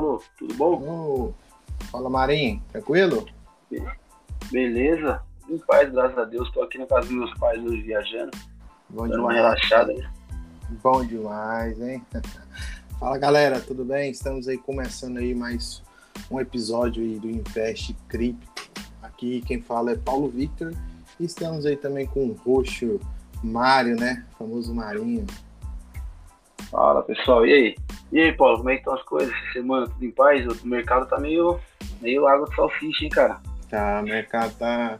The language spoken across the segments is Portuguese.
Paulo? Tudo bom? Ô, Fala, Marinho. Tranquilo? Beleza? Em paz, graças a Deus. Tô aqui na casa dos meus pais hoje viajando, Bom dando uma demais. relaxada. né? Bom demais, hein? Fala, galera. Tudo bem? Estamos aí começando aí mais um episódio aí do Invest Cripto. Aqui quem fala é Paulo Victor. E estamos aí também com o roxo Mário, né? O famoso Marinho. Fala, pessoal. E aí? E aí, Paulo, como é que estão as coisas? Essa semana tudo em paz? O mercado tá meio, meio água de salsicha, hein, cara? Tá, o mercado tá,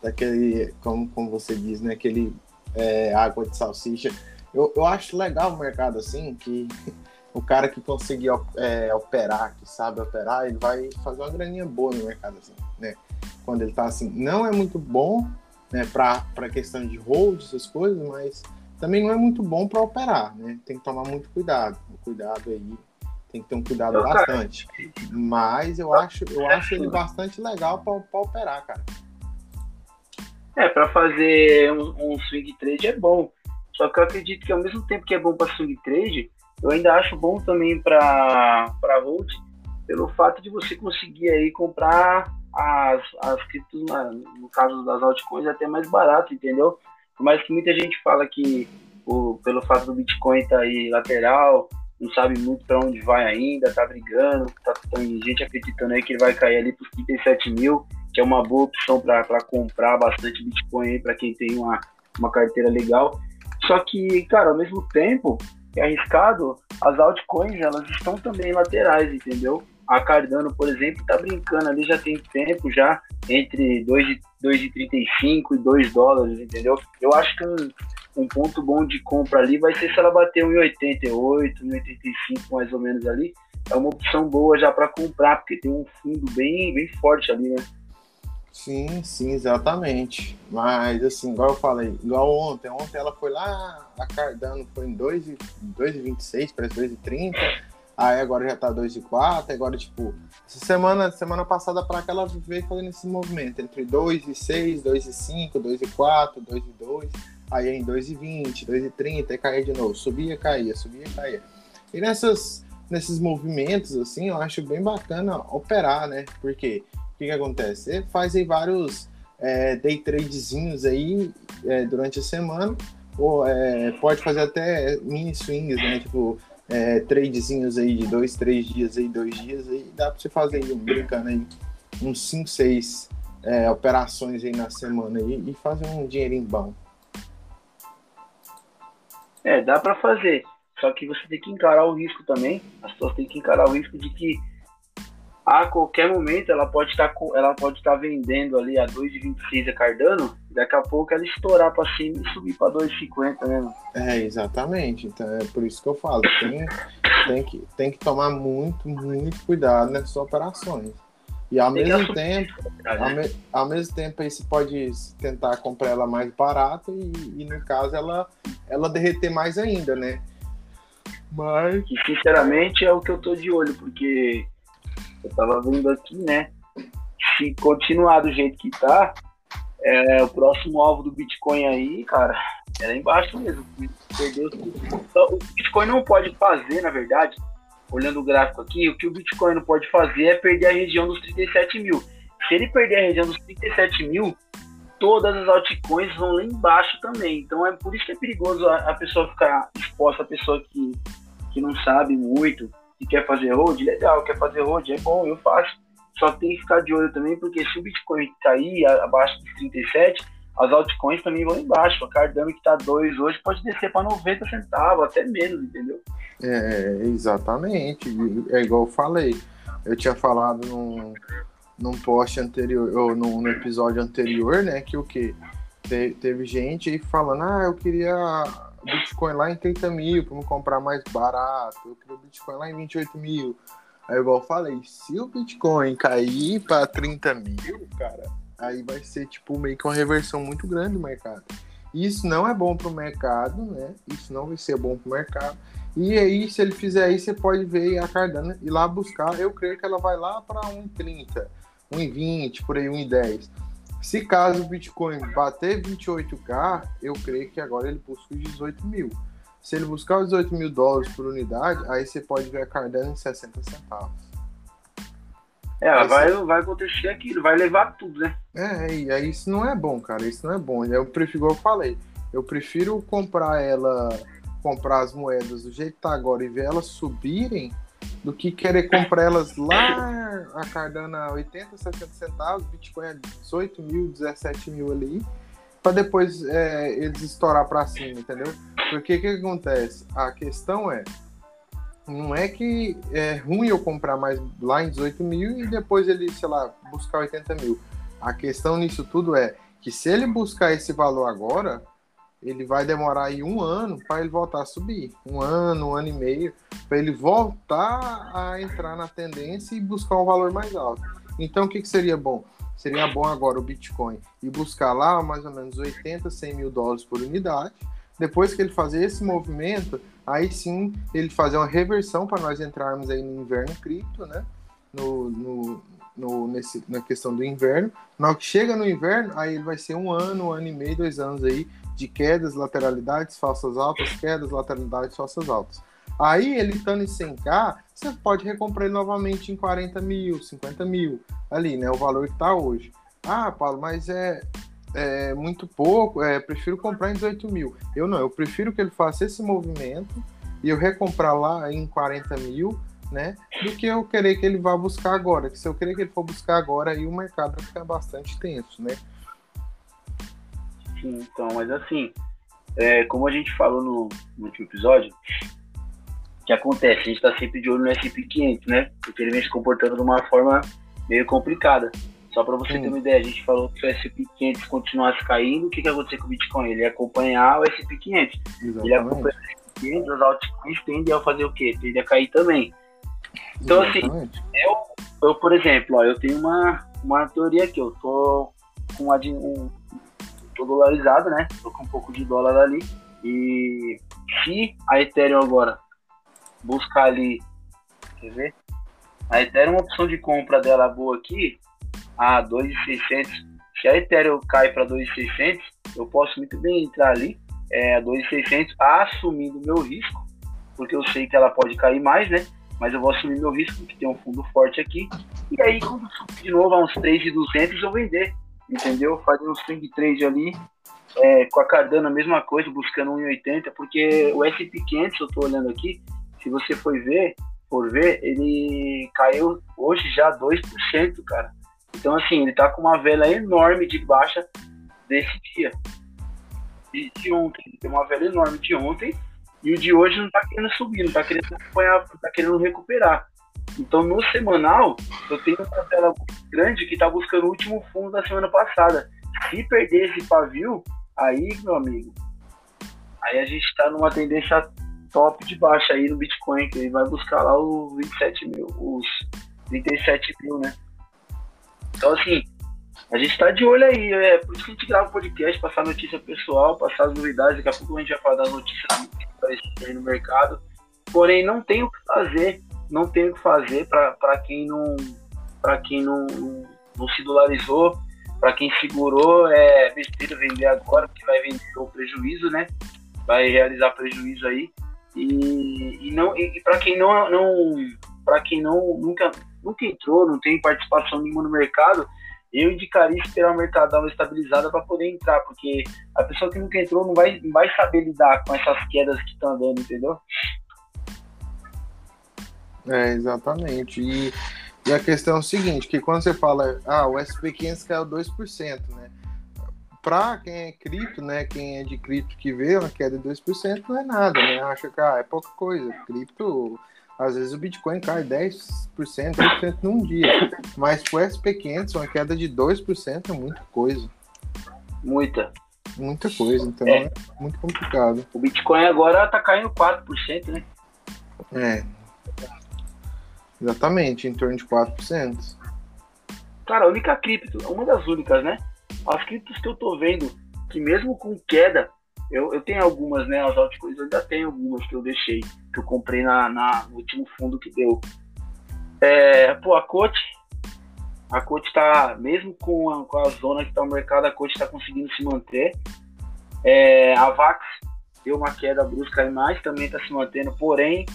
tá aquele, como, como você diz, né? Aquele é, água de salsicha. Eu, eu acho legal o mercado assim, que o cara que conseguir é, operar, que sabe operar, ele vai fazer uma graninha boa no mercado assim, né? Quando ele tá assim, não é muito bom, né, para questão de hold, essas coisas, mas também não é muito bom para operar, né? Tem que tomar muito cuidado. O cuidado aí tem que ter um cuidado cara, bastante. Mas eu acho, eu acho ele bastante legal para operar, cara. É, pra fazer um, um swing trade é bom. Só que eu acredito que ao mesmo tempo que é bom pra swing trade, eu ainda acho bom também pra, pra hold, pelo fato de você conseguir aí comprar as, as criptos, no caso das altcoins, até mais barato, entendeu? Por mais que muita gente fala que o, pelo fato do Bitcoin estar aí lateral, não sabe muito para onde vai ainda, tá brigando, tá, tem gente acreditando aí que ele vai cair ali para 37 mil, que é uma boa opção para comprar bastante Bitcoin aí para quem tem uma, uma carteira legal. Só que, cara, ao mesmo tempo, é arriscado, as altcoins elas estão também laterais, entendeu? A Cardano, por exemplo, tá brincando ali já tem tempo já entre 2,35 e 2 dólares, entendeu? Eu acho que um, um ponto bom de compra ali vai ser se ela bater 1,88, 1,85 mais ou menos ali. É uma opção boa já para comprar, porque tem um fundo bem, bem forte ali, né? Sim, sim, exatamente. Mas assim, igual eu falei, igual ontem, ontem ela foi lá, a Cardano foi em 2 e- 2,26, parece 2,30. Aí agora já tá 2,4, agora tipo, semana, semana passada para cá ela veio fazendo esse movimento entre 2,6, 2,5, 2,4, 2,2, aí em 2,20, 2,30, aí caía de novo, subia, caía, subia, caía. E nessas nesses movimentos assim, eu acho bem bacana operar, né? Porque o que, que acontece? Você faz aí vários é, day tradezinhos aí é, durante a semana, ou é, pode fazer até mini swings, né? Tipo, é, tradezinhos aí de dois, três dias aí, dois dias aí, dá pra você fazer aí, brincando aí, uns 5, 6 operações aí na semana aí e fazer um dinheirinho bom. É, dá para fazer. Só que você tem que encarar o risco também. As pessoas têm que encarar o risco de que a qualquer momento ela pode estar ela pode estar vendendo ali a 2,26 a Cardano, daqui a pouco ela estourar para cima e subir para 2,50, né? mano? É, exatamente. Então é por isso que eu falo, tem, tem, que, tem que tomar muito, muito cuidado nessas operações. E ao Tem mesmo tempo, Ao, me- ao mesmo tempo aí você pode tentar comprar ela mais barata e, e, no caso ela, ela derreter mais ainda, né? Mas E sinceramente é o que eu tô de olho, porque eu tava vendo aqui, né? Se continuar do jeito que tá, é, o próximo alvo do Bitcoin aí, cara, é lá embaixo mesmo. Perdeu tudo. Então, o Bitcoin não pode fazer, na verdade, olhando o gráfico aqui, o que o Bitcoin não pode fazer é perder a região dos 37 mil. Se ele perder a região dos 37 mil, todas as altcoins vão lá embaixo também. Então é por isso que é perigoso a, a pessoa ficar exposta, a pessoa que, que não sabe muito e quer fazer hold, legal, quer fazer hold, é bom, eu faço. Só tem que ficar de olho também, porque se o Bitcoin cair abaixo dos 37, as altcoins também vão embaixo. A Cardano que tá 2 hoje pode descer para 90 centavos, até menos, entendeu? é exatamente, é igual eu falei. Eu tinha falado num, num post anterior, ou num, no episódio anterior, né? Que o que? teve gente aí falando, ah, eu queria Bitcoin lá em 30 mil para me comprar mais barato, eu queria Bitcoin lá em 28 mil. Aí, igual eu falei, se o Bitcoin cair para 30 mil, cara, aí vai ser tipo meio que uma reversão muito grande do mercado. Isso não é bom para o mercado, né? Isso não vai ser bom para o mercado. E aí, se ele fizer isso, você pode ver a Cardano ir lá buscar. Eu creio que ela vai lá para 1,30, 1,20, por aí, 1,10. Se caso o Bitcoin bater 28k, eu creio que agora ele busca os 18 mil. Se ele buscar os 18 mil dólares por unidade, aí você pode ver a Cardano em 60 centavos. É, vai, vai acontecer aquilo, vai levar tudo, né? É, e aí isso não é bom, cara. Isso não é bom. Eu prefiro, igual eu falei, eu prefiro comprar ela, comprar as moedas do jeito que tá agora e ver elas subirem do que querer comprar elas lá a Cardano 80, 70 centavos, Bitcoin a 18 mil, 17 mil ali, para depois é, eles estourar para cima, entendeu? Porque o que, que acontece? A questão é, não é que é ruim eu comprar mais lá em 18 mil e depois ele, sei lá, buscar 80 mil. A questão nisso tudo é que se ele buscar esse valor agora, ele vai demorar aí um ano para ele voltar a subir. Um ano, um ano e meio, para ele voltar a entrar na tendência e buscar um valor mais alto. Então, o que, que seria bom? Seria bom agora o Bitcoin e buscar lá mais ou menos 80, 100 mil dólares por unidade. Depois que ele fazer esse movimento, aí sim ele fazer uma reversão para nós entrarmos aí no inverno cripto, né? No, no, no, nesse, na questão do inverno. Na hora que chega no inverno, aí ele vai ser um ano, um ano e meio, dois anos aí de quedas, lateralidades, falsas altas, quedas, lateralidades, falsas altas. Aí ele estando em 100k, você pode recomprar ele novamente em 40 mil, 50 mil, ali, né? O valor que está hoje. Ah, Paulo, mas é, é muito pouco, é, prefiro comprar em 18 mil. Eu não, eu prefiro que ele faça esse movimento e eu recomprar lá em 40 mil, né? Do que eu querer que ele vá buscar agora. Que se eu querer que ele for buscar agora, aí o mercado vai ficar bastante tenso, né? Sim, então, mas assim, é, como a gente falou no, no último episódio, que acontece? A gente está sempre de olho no SP500, né? Porque ele vem se comportando de uma forma meio complicada. Só para você Sim. ter uma ideia, a gente falou que se o SP500 continuasse caindo, o que, que ia acontecer com o Bitcoin? Ele ia acompanhar o SP500. Ele ia acompanhar o SP500, as altcoins tendem a fazer o quê? Tendem a cair também. Então, assim, Exatamente. assim, eu, eu, por exemplo, ó, eu tenho uma, uma teoria aqui, eu tô com um, tô dolarizado, né? Tô com um pouco de dólar ali. E se a Ethereum agora buscar ali, quer ver? A Ethereum, uma opção de compra dela boa aqui, a 2.600. Se a Ethereum cai para 2.600, eu posso muito bem entrar ali, é, a 2.600, assumindo meu risco, porque eu sei que ela pode cair mais, né? Mas eu vou assumir meu risco, porque tem um fundo forte aqui. E aí, quando subir de novo a uns 3.200, eu vender entendeu? Fazendo um swing trade ali, é, com a Cardano a mesma coisa, buscando 1,80, porque o SP500, eu tô olhando aqui, se você for ver, por ver, ele caiu hoje já 2%, cara. Então, assim, ele tá com uma vela enorme de baixa desse dia. De, de ontem. Ele tem uma vela enorme de ontem. E o de hoje não tá querendo subir, não tá querendo acompanhar, não tá querendo recuperar. Então, no semanal, eu tenho uma tela grande que está buscando o último fundo da semana passada. Se perder esse pavio, aí, meu amigo, aí a gente está numa tendência top de baixa aí no Bitcoin, que ele vai buscar lá os 27 mil, os 37 mil, né? Então, assim, a gente está de olho aí, é por isso que a gente grava o podcast, passar notícia pessoal, passar as novidades, daqui a pouco a gente vai falar das notícias que aparecem aí no mercado. Porém, não tem o que fazer não tem o que fazer para quem não para quem não, não se dolarizou, para quem segurou, é besteira vender agora, porque vai vender o prejuízo, né? Vai realizar prejuízo aí. E, e não e, para quem não não para quem não nunca nunca entrou, não tem participação nenhuma no mercado, eu indicaria esperar o mercado dar uma estabilizada para poder entrar, porque a pessoa que nunca entrou não vai, não vai saber lidar com essas quedas que estão dando, entendeu? É, exatamente. E, e a questão é o seguinte, que quando você fala, ah, o SP500 caiu 2%, né? Para quem é cripto, né, quem é de cripto que vê uma queda de 2% não é nada, né? Acha que ah, é pouca coisa. Cripto, às vezes o Bitcoin cai 10%, 10% num dia. Mas pro SP500, uma queda de 2% é muita coisa. Muita. Muita coisa, então é, é muito complicado. O Bitcoin agora tá caindo 4%, né? É, Exatamente, em torno de 4%. Cara, a única cripto, uma das únicas, né? As criptos que eu tô vendo, que mesmo com queda, eu, eu tenho algumas, né? As altcoins eu ainda tenho algumas que eu deixei, que eu comprei na, na no último fundo que deu. É, pô, a Cote, a Cote tá, mesmo com a, com a zona que tá no mercado, a Cote tá conseguindo se manter. É, a Vax deu uma queda brusca aí mais, também tá se mantendo, porém,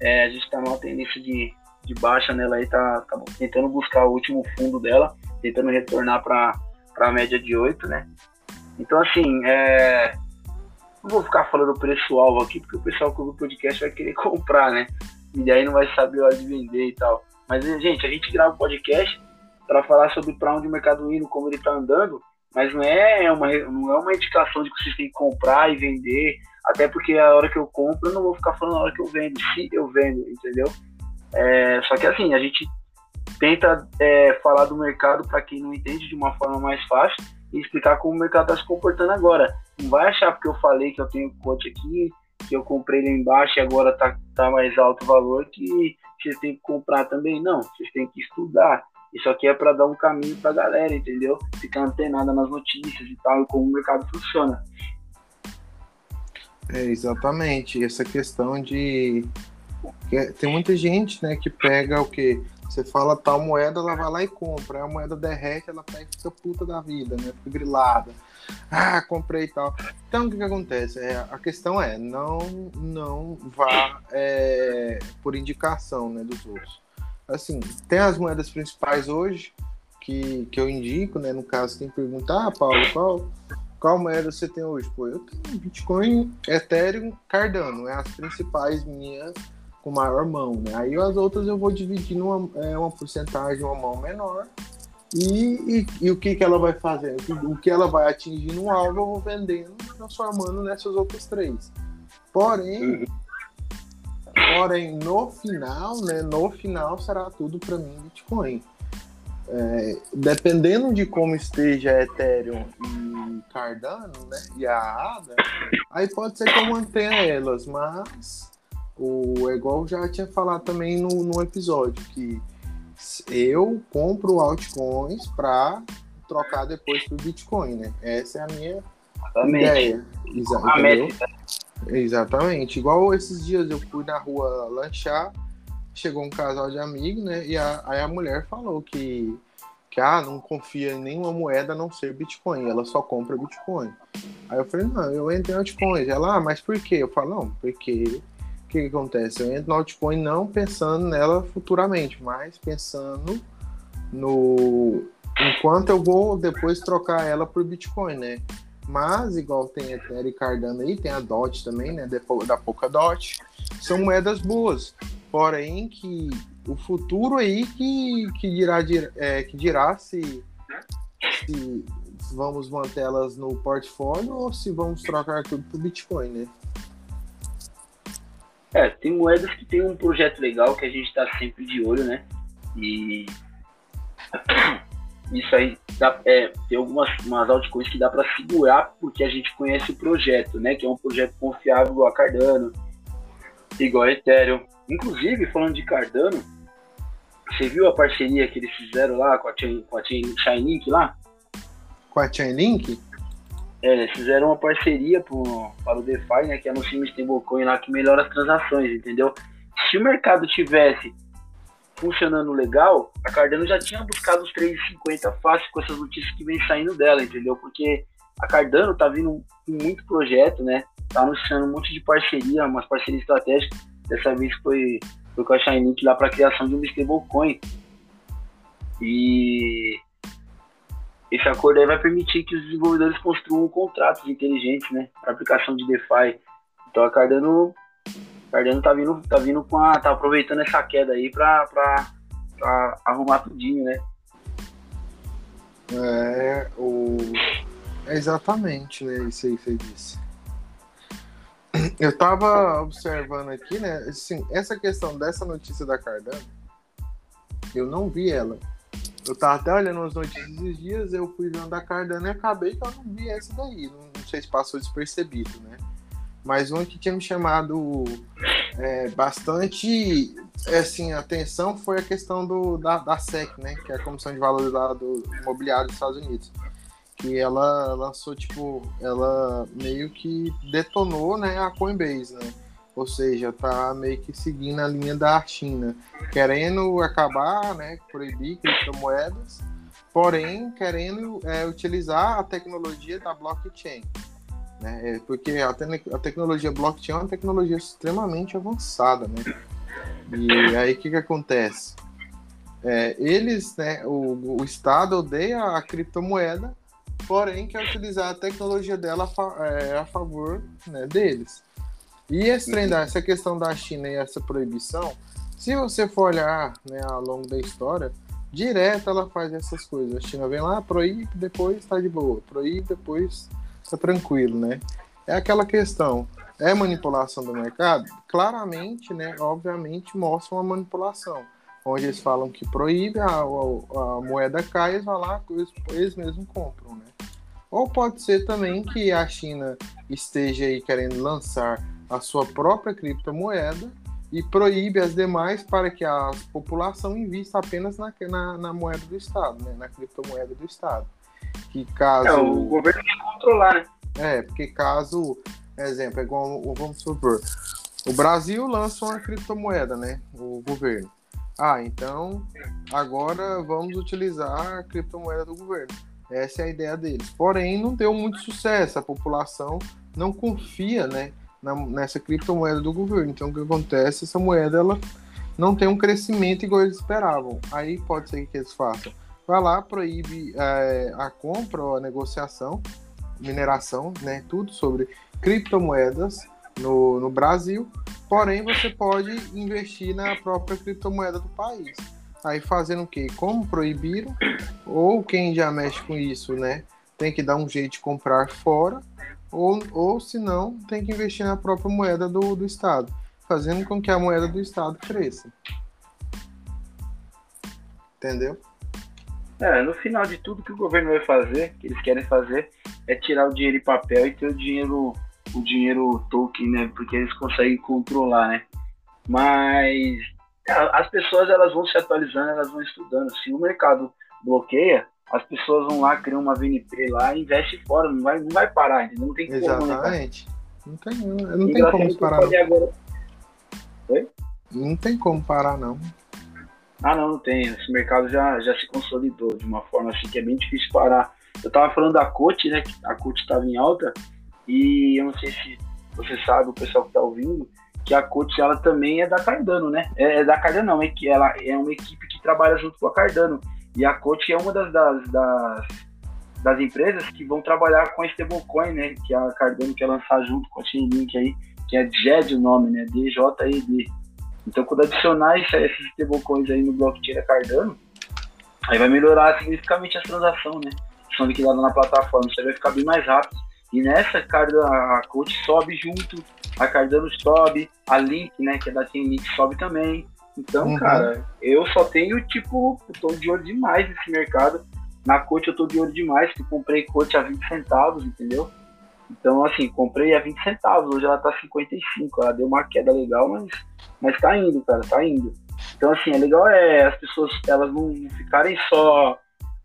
é, a gente tá numa tendência de de baixa nela aí, tá, tá tentando buscar o último fundo dela, tentando retornar para a média de 8, né? Então, assim, é... não vou ficar falando o preço-alvo aqui, porque o pessoal que ouve o podcast vai querer comprar, né? E daí não vai saber a hora de vender e tal. Mas, gente, a gente grava o podcast para falar sobre para onde o mercado indo, como ele está andando, mas não é uma, não é uma indicação de que vocês têm que comprar e vender, até porque a hora que eu compro eu não vou ficar falando a hora que eu vendo, se eu vendo, entendeu? É, só que assim, a gente tenta é, falar do mercado para quem não entende de uma forma mais fácil e explicar como o mercado está se comportando agora. Não vai achar porque eu falei que eu tenho coach aqui, que eu comprei lá embaixo e agora tá, tá mais alto o valor, que vocês têm que comprar também. Não, vocês têm que estudar. Isso aqui é para dar um caminho para a galera, entendeu? Ficar antenada nas notícias e tal, e como o mercado funciona. É, exatamente. Essa questão de. Tem muita gente né, que pega o que? Você fala tal moeda, ela vai lá e compra. A moeda derrete, ela pega e fica puta da vida, né? Fica grilada. Ah, comprei e tal. Então o que, que acontece? É, a questão é, não, não vá é, por indicação né, dos outros assim, tem as moedas principais hoje que, que eu indico, né? No caso, quem perguntar, ah, Paulo, qual, qual moeda você tem hoje? Pô, eu tenho Bitcoin, Ethereum, Cardano, é as principais minhas com maior mão, né? Aí as outras eu vou dividir numa é, uma porcentagem, uma mão menor. E, e, e, o que, que ela vai fazer? O que ela vai atingir no alvo, eu vou vendendo, transformando nessas outras três. Porém. Porém, no final, né, no final será tudo para mim Bitcoin. É, dependendo de como esteja Ethereum e Cardano, né, e a ADA, aí pode ser que eu mantenha elas, mas o é igual eu já tinha falado também no, no episódio que eu compro altcoins para trocar depois por Bitcoin, né? Essa é a minha Exatamente. ideia. Exatamente. Exatamente. Igual esses dias eu fui na rua lanchar, chegou um casal de amigos, né? E a, aí a mulher falou que, que ah, não confia em nenhuma moeda a não ser Bitcoin, ela só compra Bitcoin. Aí eu falei, não, eu entro em altcoins. Ela, ah, mas por quê? Eu falo, não, porque que, que acontece? Eu entro no altcoin não pensando nela futuramente, mas pensando no enquanto eu vou depois trocar ela por Bitcoin, né? Mas, igual tem Ethereum e Cardano aí, tem a DOT também, né? Da Polkadot. São moedas boas. Porém, que o futuro aí que, que, dirá, é, que dirá se, se vamos mantê-las no portfólio ou se vamos trocar tudo por Bitcoin, né? É, tem moedas que tem um projeto legal que a gente está sempre de olho, né? E isso aí dá, é, tem algumas umas altcoins que dá para segurar porque a gente conhece o projeto, né? Que é um projeto confiável igual a Cardano, igual a Ethereum. Inclusive, falando de Cardano, você viu a parceria que eles fizeram lá com a, Chain, com a Chain, Chainlink lá? Com a Chainlink? É, fizeram uma parceria pro, para o DeFi, né? Que anuncia um stablecoin lá que melhora as transações, entendeu? Se o mercado tivesse funcionando legal, a Cardano já tinha buscado os 3,50 fácil com essas notícias que vem saindo dela, entendeu? Porque a Cardano tá vindo com muito projeto, né? Tá anunciando um monte de parceria, umas parcerias estratégicas. Dessa vez foi, foi com a Chainlink lá para a criação de um stablecoin. E esse acordo aí vai permitir que os desenvolvedores construam contratos inteligentes, né? Para aplicação de DeFi. Então a Cardano Cardano tá vindo, tá vindo com a. tá aproveitando essa queda aí pra, pra, arrumar tudinho, né? É, o. É exatamente, né? Isso aí que. Eu tava observando aqui, né? Assim, essa questão dessa notícia da Cardano, eu não vi ela. Eu tava até olhando as notícias esses dias, eu fui vendo da Cardano e acabei que eu não vi essa daí. Não, não sei se passou despercebido, né? mas uma que tinha me chamado é, bastante assim, atenção foi a questão do, da, da SEC, né, que é a Comissão de Valores do Imobiliário dos Estados Unidos, que ela lançou, tipo, ela meio que detonou, né, a Coinbase, né, ou seja, tá meio que seguindo a linha da China, querendo acabar, né, proibir criptomoedas, porém querendo é, utilizar a tecnologia da blockchain. Né? É, porque a, te a, tecnologia blockchain é uma tecnologia extremamente avançada, né? E aí o que, que acontece? É, eles, né, o, o Estado odeia a criptomoeda, porém quer utilizar a tecnologia dela é, a favor né, deles. E esse essa questão da China e essa proibição, se você for olhar né, ao longo da história, direto ela faz essas coisas. A China vem lá, proíbe, depois está de boa. Proíbe, depois está tranquilo, né? É aquela questão. É manipulação do mercado? Claramente, né? Obviamente mostra uma manipulação. Onde eles falam que proíbe, a, a, a moeda cai, eles vão lá, eles, eles mesmos compram, né? Ou pode ser também que a China esteja aí querendo lançar a sua própria criptomoeda e proíbe as demais para que a população invista apenas na, na, na moeda do Estado, né? na criptomoeda do Estado. Que caso... É, o governo tem que controlar, né? É, porque caso, exemplo, é igual, vamos supor, o Brasil lança uma criptomoeda, né? O governo. Ah, então agora vamos utilizar a criptomoeda do governo. Essa é a ideia deles. Porém, não deu muito sucesso. A população não confia, né? Na, nessa criptomoeda do governo. Então, o que acontece? Essa moeda ela não tem um crescimento igual eles esperavam. Aí pode ser que eles façam. Vai lá, proíbe é, a compra a negociação, mineração, né? Tudo sobre criptomoedas no, no Brasil. Porém, você pode investir na própria criptomoeda do país. Aí fazendo o quê? Como proibiram, ou quem já mexe com isso, né? Tem que dar um jeito de comprar fora ou, ou se não, tem que investir na própria moeda do, do Estado, fazendo com que a moeda do Estado cresça. Entendeu? É, no final de tudo que o governo vai fazer, que eles querem fazer, é tirar o dinheiro em papel e ter o dinheiro, o dinheiro token, né? Porque eles conseguem controlar, né? Mas as pessoas elas vão se atualizando, elas vão estudando. Se o mercado bloqueia, as pessoas vão lá, criam uma VNP lá e investem fora, não vai, não vai parar, entendeu? Não tem como. Né, Exatamente. Não tem, não, não tem como parar. Agora... Oi? Não tem como parar, não. Ah, não, não tem. Esse mercado já, já se consolidou de uma forma assim que é bem difícil parar. Eu tava falando da COT, né? A COT estava em alta, e eu não sei se você sabe, o pessoal que tá ouvindo, que a COT ela também é da Cardano, né? É, é da Cardano, não, é que ela é uma equipe que trabalha junto com a Cardano. E a Coach é uma das, das, das, das, empresas que vão trabalhar com a stablecoin, né? Que a Cardano quer lançar junto com a Chainlink aí, que é JED o nome, né? D-J-E-D. Então, quando adicionar esses stablecoins aí no blockchain da Cardano, aí vai melhorar significativamente a transação, né? São liquidadas na plataforma. Isso aí vai ficar bem mais rápido. E nessa, a Coach sobe junto, a Cardano sobe, a Link, né, que é da Chainlink, sobe também. Então, uhum. cara, eu só tenho, tipo, tô de olho demais nesse mercado. Na coach eu tô de olho demais, que comprei coach a 20 centavos, entendeu? Então, assim, comprei a 20 centavos, hoje ela tá 55, ela deu uma queda legal, mas, mas tá indo, cara, tá indo. Então, assim, é legal é as pessoas, elas não ficarem só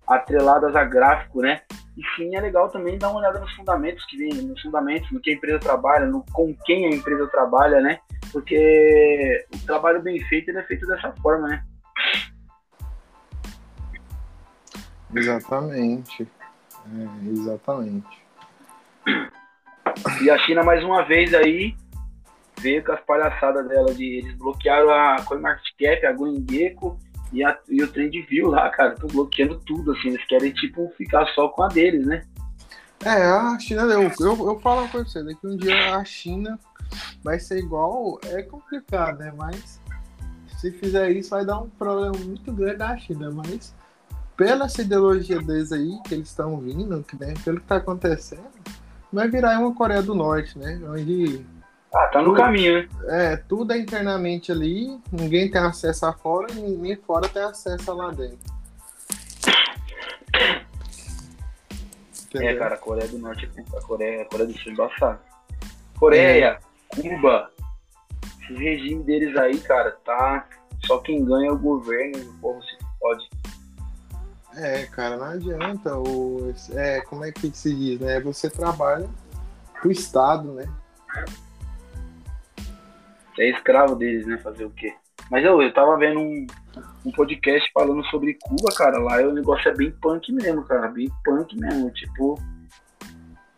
atreladas a gráfico, né? E sim, é legal também dar uma olhada nos fundamentos que vem, nos fundamentos, no que a empresa trabalha, no, com quem a empresa trabalha, né? Porque o trabalho bem feito é feito dessa forma, né? Exatamente. É, exatamente. E a China, mais uma vez, aí, veio com as palhaçadas dela de eles bloquearam a CoinMarketCap, a GoinGecko e, a, e o TrendView lá, cara. Estão bloqueando tudo, assim. Eles querem, tipo, ficar só com a deles, né? É, a China, eu, eu, eu falo pra você, daqui um dia a China vai ser igual, é complicado, né? Mas se fizer isso vai dar um problema muito grande da China, mas pela ideologia deles aí, que eles estão vindo, que, né, pelo que tá acontecendo, vai virar uma Coreia do Norte, né? Onde. Ah, tá no tudo, caminho, né? É, tudo é internamente ali, ninguém tem acesso a fora, nem fora tem acesso a lá dentro. Entendeu? É, cara, a Coreia do Norte, a Coreia, a Coreia do Sul é embaçada. Coreia, Cuba, esses regimes deles aí, cara, tá. Só quem ganha é o governo o povo se pode. É, cara, não adianta. O, é, como é que se diz, né? Você trabalha pro Estado, né? é escravo deles, né? Fazer o quê? Mas eu, eu tava vendo um, um podcast falando sobre Cuba, cara. Lá o negócio é bem punk mesmo, cara. Bem punk mesmo. Tipo,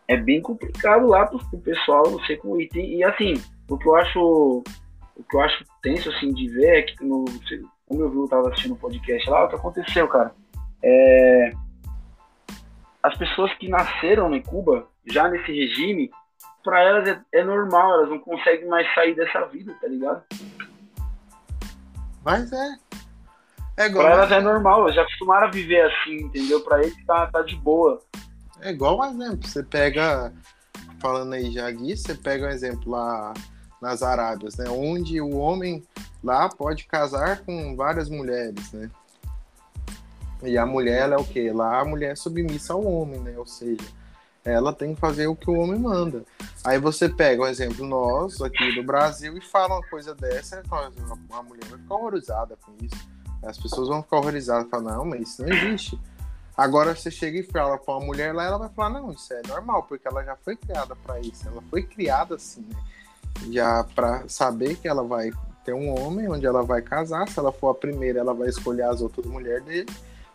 é bem complicado lá pro, pro pessoal, não sei como. E, e assim, o que eu acho o que eu acho tenso assim de ver é que no, como eu vi, eu tava assistindo um podcast lá, o que aconteceu, cara? É, as pessoas que nasceram em Cuba, já nesse regime, para elas é, é, normal, elas não conseguem mais sair dessa vida, tá ligado? Mas é. é igual, pra elas é normal, elas já acostumaram a viver assim, entendeu? Pra eles tá, tá de boa. É igual um exemplo, você pega, falando aí já você pega um exemplo lá nas Arábias, né? Onde o homem lá pode casar com várias mulheres, né? E a mulher, ela é o quê? Lá a mulher é submissa ao homem, né? Ou seja, ela tem que fazer o que o homem manda. Aí você pega um exemplo, nós aqui do Brasil, e fala uma coisa dessa, a mulher vai ficar horrorizada com isso. As pessoas vão ficar horrorizadas, falar, não, mas isso não existe. Agora você chega e fala com uma mulher lá, ela vai falar, não, isso é normal, porque ela já foi criada para isso, ela foi criada assim, né? Já para saber que ela vai ter um homem onde ela vai casar, se ela for a primeira, ela vai escolher as outras mulheres dele.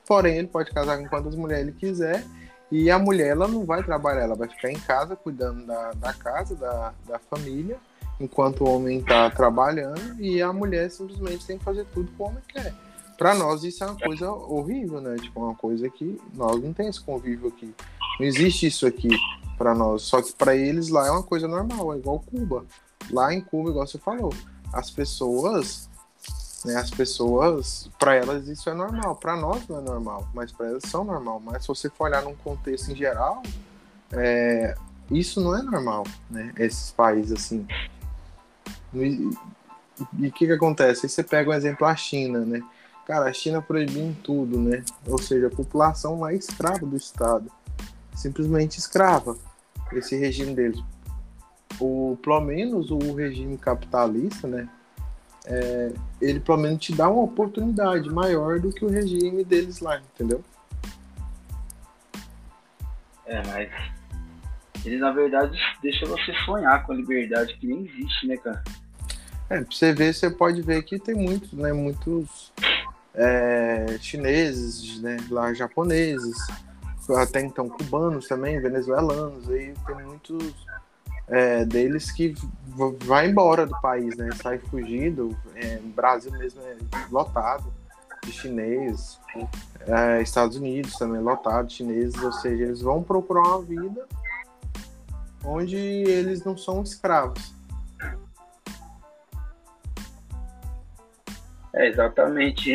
Porém, ele pode casar com quantas mulheres ele quiser e a mulher, ela não vai trabalhar, ela vai ficar em casa cuidando da, da casa, da, da família, enquanto o homem está trabalhando, e a mulher simplesmente tem que fazer tudo como o homem quer. Para nós isso é uma coisa horrível, né? Tipo, uma coisa que nós não temos esse convívio aqui. Não existe isso aqui para nós. Só que para eles lá é uma coisa normal, é igual Cuba. Lá em Cuba, igual você falou, as pessoas né? As pessoas, para elas isso é normal, para nós não é normal, mas para elas são normal. Mas se você for olhar num contexto em geral, é, isso não é normal, né? Esses países assim. E o que que acontece? Aí você pega um exemplo a China, né? Cara, a China proibiu tudo, né? Ou seja, a população lá é escrava do Estado. Simplesmente escrava. Esse regime deles. O, pelo menos o regime capitalista, né? É, ele pelo menos te dá uma oportunidade maior do que o regime deles lá, entendeu? É, mas eles na verdade deixam você sonhar com a liberdade que nem existe, né, cara? É, pra você ver, você pode ver que tem muitos, né, muitos é, chineses, né, lá japoneses, até então cubanos também, venezuelanos, aí tem muitos é, deles que vai embora do país, né? Sai fugido. É, o Brasil mesmo é lotado de chinês. É, Estados Unidos também é lotado de chineses. Ou seja, eles vão procurar uma vida onde eles não são escravos. É, exatamente.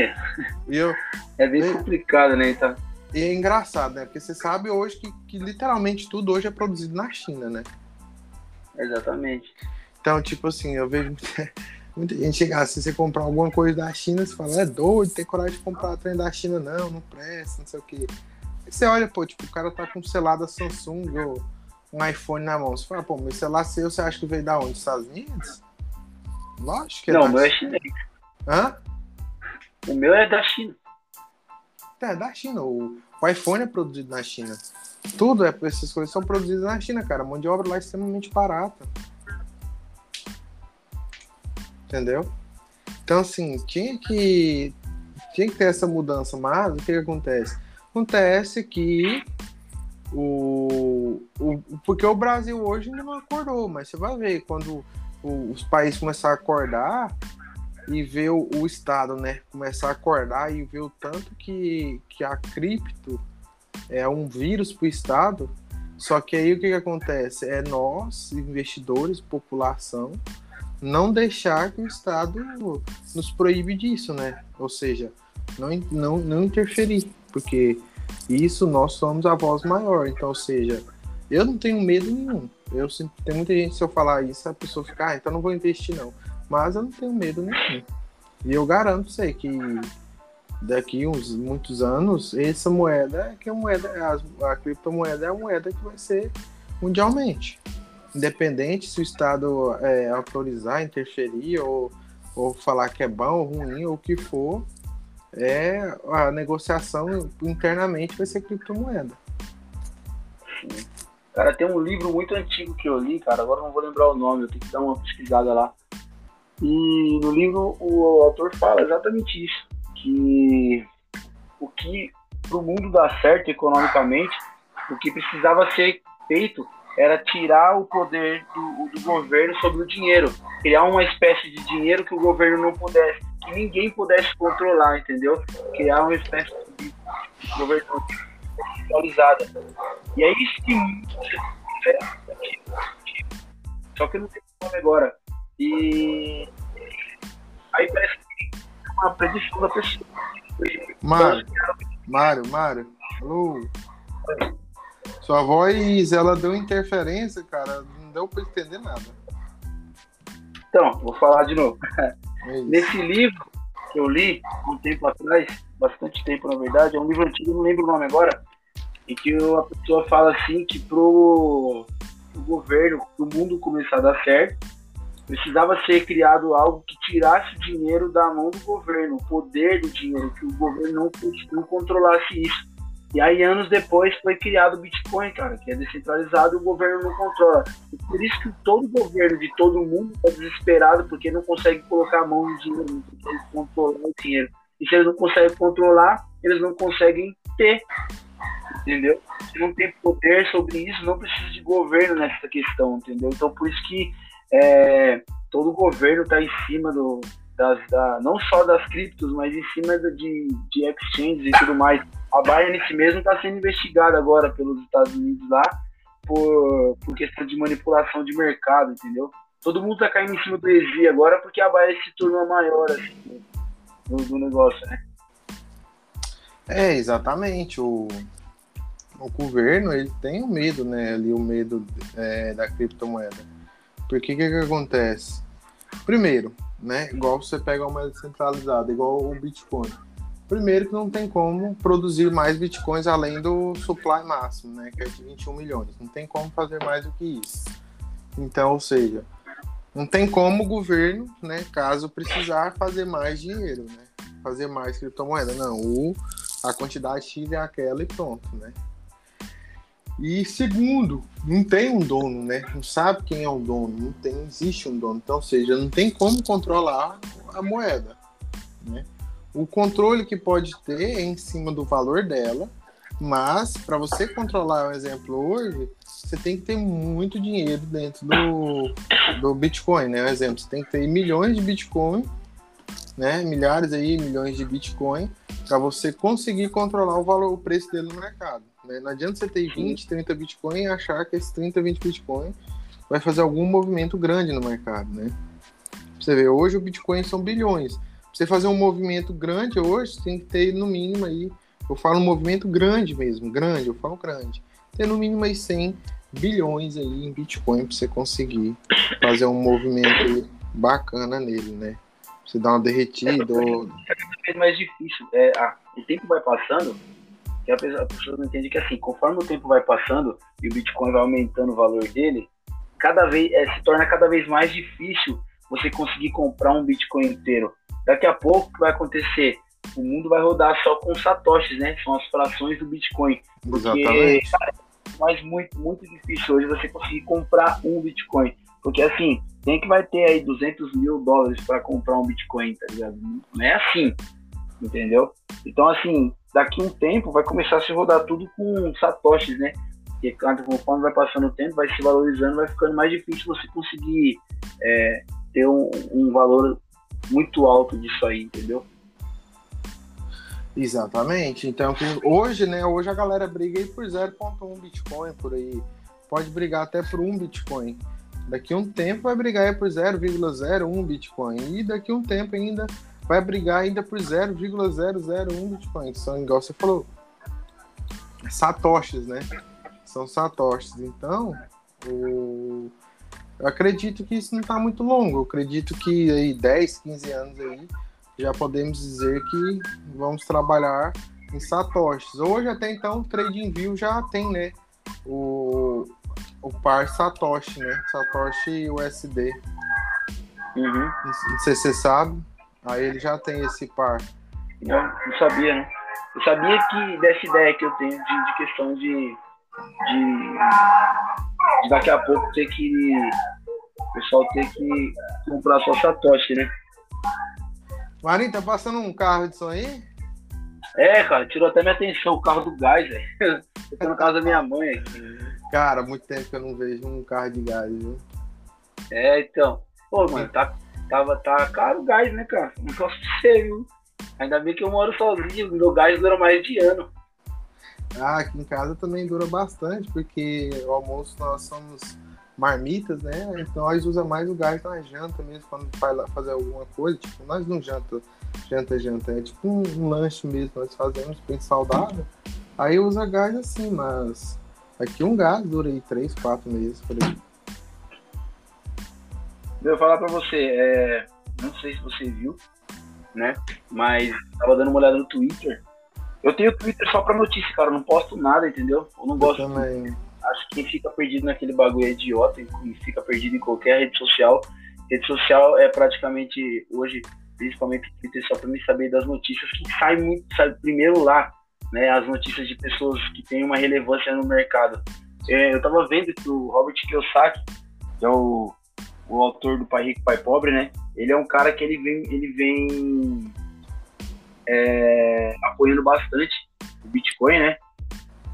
Eu, é bem complicado, né? Então... E é engraçado, né? Porque você sabe hoje que, que literalmente tudo hoje é produzido na China, né? Exatamente. Então, tipo assim, eu vejo muita, muita gente chegar assim, você comprar alguma coisa da China, você fala, é doido, tem coragem de comprar trem da China, não, não presta, não sei o quê. Aí você olha, pô, tipo, o cara tá com um celular da Samsung ou um iPhone na mão. Você fala, pô, meu celular seu, você acha que veio da onde? Dos Estados Unidos? Lógico que é Não, o meu é chinês. Hã? O meu é da China. É, da China. O, o iPhone é produzido na China. Tudo, é, essas coisas são produzidas na China, cara. A mão de obra lá é extremamente barata. Entendeu? Então, assim, tinha que, tinha que ter essa mudança, mas o que, que acontece? Acontece que o, o, porque o Brasil hoje ainda não acordou, mas você vai ver quando o, os países começarem a acordar e ver o, Estado, né, começar a acordar e ver o tanto que, que a cripto é um vírus para o Estado. Só que aí o que, que acontece? É nós, investidores, população, não deixar que o Estado nos proíbe disso, né? Ou seja, não, não, não interferir, porque isso nós somos a voz maior. Então, ou seja, eu não tenho medo nenhum. Eu tem muita gente se eu falar isso a pessoa fica, ah, então não vou investir não. Mas eu não tenho medo nenhum. E eu garanto sei que daqui uns muitos anos, essa moeda, que é a moeda, a, a criptomoeda é a moeda que vai ser mundialmente. Independente se o Estado é, autorizar, interferir ou, ou falar que é bom ou ruim ou o que for, é a negociação internamente vai ser criptomoeda. Cara, tem um livro muito antigo que eu li, cara, agora não vou lembrar o nome, eu tenho que dar uma pesquisada lá. E no livro o autor fala exatamente isso que o que para o mundo dar certo economicamente, o que precisava ser feito era tirar o poder do, do, governo sobre o dinheiro, criar uma espécie de dinheiro que o governo não pudesse, que ninguém pudesse controlar, entendeu? Criar uma espécie de governo centralizada. E é isso que só que não tem nome agora. E aí parece que é uma predição da pessoa. Mário, Mário, Mário, alô. Sua voz, ela deu interferência, cara, não deu pra entender nada. Então, vou falar de novo. É Nesse livro que eu li um tempo atrás, bastante tempo na verdade, é um livro antigo, não lembro o nome agora, em que a pessoa fala assim que pro, pro governo, pro mundo começar a dar certo, precisava ser criado algo que tirasse dinheiro da mão do governo, o poder do dinheiro, que o governo não, não controlasse isso. E aí, anos depois, foi criado o Bitcoin, cara, que é descentralizado e o governo não controla. E por isso que todo governo de todo mundo é desesperado, porque não consegue colocar a mão no dinheiro, não consegue controlar o dinheiro. E se eles não conseguem controlar, eles não conseguem ter. Entendeu? Se não tem poder sobre isso, não precisa de governo nessa questão, entendeu? Então, por isso que é, todo governo está em cima do, das, da, não só das criptos, mas em cima de, de exchanges e tudo mais. A Binance mesmo está sendo investigada agora pelos Estados Unidos lá por, por questão de manipulação de mercado, entendeu? Todo mundo está caindo em cima do EZ agora porque a Binance se tornou maior assim, do, do negócio, né? É, exatamente. O, o governo ele tem o medo, né? Ali o medo é, da criptomoeda. Porque o que, que acontece? Primeiro, né? Igual você pega uma moeda centralizada, igual o Bitcoin. Primeiro que não tem como produzir mais bitcoins além do supply máximo, né? Que é de 21 milhões. Não tem como fazer mais do que isso. Então, ou seja, não tem como o governo, né, caso precisar, fazer mais dinheiro, né? Fazer mais criptomoeda. Não, o, a quantidade X é aquela e pronto, né? E segundo, não tem um dono, né? Não sabe quem é o dono, não tem, existe um dono. Então, ou seja, não tem como controlar a moeda, né? O controle que pode ter é em cima do valor dela, mas para você controlar, exemplo hoje, você tem que ter muito dinheiro dentro do, do Bitcoin, né? Um exemplo, você tem que ter milhões de Bitcoin, né? Milhares aí, milhões de Bitcoin, para você conseguir controlar o valor, o preço dele no mercado. Né? Não adianta você ter 20, 30 Bitcoin e achar que esses 30, 20 Bitcoin vai fazer algum movimento grande no mercado, né? Você vê, hoje o Bitcoin são bilhões. Pra você fazer um movimento grande hoje, tem que ter no mínimo aí, eu falo um movimento grande mesmo, grande, eu falo grande. Ter no mínimo aí 100 bilhões aí em Bitcoin para você conseguir fazer um movimento bacana nele, né? Você dá uma derretida. Ou... É mais difícil. É, ah, o tempo vai passando, que a pessoa, não entende que assim, conforme o tempo vai passando e o Bitcoin vai aumentando o valor dele, cada vez é, se torna cada vez mais difícil você conseguir comprar um Bitcoin inteiro. Daqui a pouco o que vai acontecer? O mundo vai rodar só com satoshis, né? São as frações do Bitcoin. Porque Exatamente. Cara, é mais muito, muito difícil hoje você conseguir comprar um Bitcoin. Porque assim, quem que vai ter aí 200 mil dólares para comprar um Bitcoin, tá ligado? Não é assim, entendeu? Então, assim, daqui um tempo vai começar a se rodar tudo com satoshis, né? Porque conforme vai passando o tempo, vai se valorizando, vai ficando mais difícil você conseguir é, ter um, um valor muito alto disso aí, entendeu? Exatamente. Então, hoje, né? Hoje a galera briga aí por 0.1 Bitcoin por aí. Pode brigar até por 1 Bitcoin. Daqui a um tempo vai brigar por 0,01 Bitcoin. E daqui a um tempo ainda vai brigar ainda por 0,001 Bitcoin. São, igual você falou, satoshis, né? São satoshis. Então, o... eu acredito que isso não está muito longo. Eu acredito que aí 10, 15 anos aí já podemos dizer que vamos trabalhar em satoshis. Hoje até então o TradingView já tem, né? O, o par Satoshi, né? Satoshi USD. Uhum. Não sei se você sabe. Aí ele já tem esse par. Não, não sabia, né? Eu sabia que dessa ideia que eu tenho de, de questão de, de, de, daqui a pouco ter que. O pessoal ter que comprar só Satoshi, né? Marinho, tá passando um carro som aí? É, cara, tirou até minha atenção o carro do gás, velho. Eu tô na casa da minha mãe aqui. Cara, muito tempo que eu não vejo um carro de gás, viu? É, então. Pô, mano, tá, tava, tá caro o gás, né, cara? Não posso ser, viu? Ainda bem que eu moro sozinho, meu gás dura mais de ano. Ah, aqui em casa também dura bastante, porque o almoço nós somos marmitas, né? Então nós usa mais o gás na janta mesmo, quando vai lá fazer alguma coisa. Tipo, nós não janta, janta, janta. É tipo um, um lanche mesmo, nós fazemos bem saudável. Aí usa gás assim, mas aqui um gás dura aí 3, 4 meses por aí. Eu vou falar pra você, é, não sei se você viu, né? Mas tava dando uma olhada no Twitter. Eu tenho Twitter só pra notícia, cara. Eu não posto nada, entendeu? Eu não gosto. Também. Acho que quem fica perdido naquele bagulho é idiota e fica perdido em qualquer rede social. Rede social é praticamente hoje, principalmente Twitter, só pra me saber das notícias que saem muito, sai primeiro lá, né? As notícias de pessoas que têm uma relevância no mercado. É, eu tava vendo que o Robert Kiyosaki, que é o, o autor do Pai Rico, Pai Pobre, né? Ele é um cara que ele vem, ele vem é, apoiando bastante o Bitcoin, né?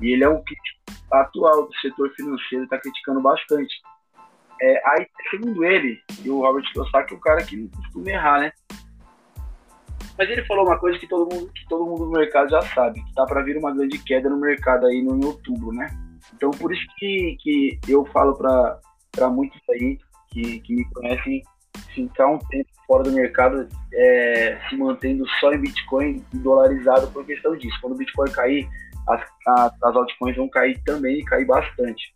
E ele é um crítico atual do setor financeiro, está criticando bastante. É, aí, segundo ele, e o Robert Kiyosaki é um cara que não costuma errar, né? Mas ele falou uma coisa que todo mundo, que todo mundo no mercado já sabe, que tá para vir uma grande queda no mercado aí no, outubro, né? Então, por isso que, que eu falo para muitos aí que, que me conhecem ficar um tempo fora do mercado, é, se mantendo só em Bitcoin e dolarizado por questão disso. Quando o Bitcoin cair, as, as, altcoins vão cair também e cair bastante.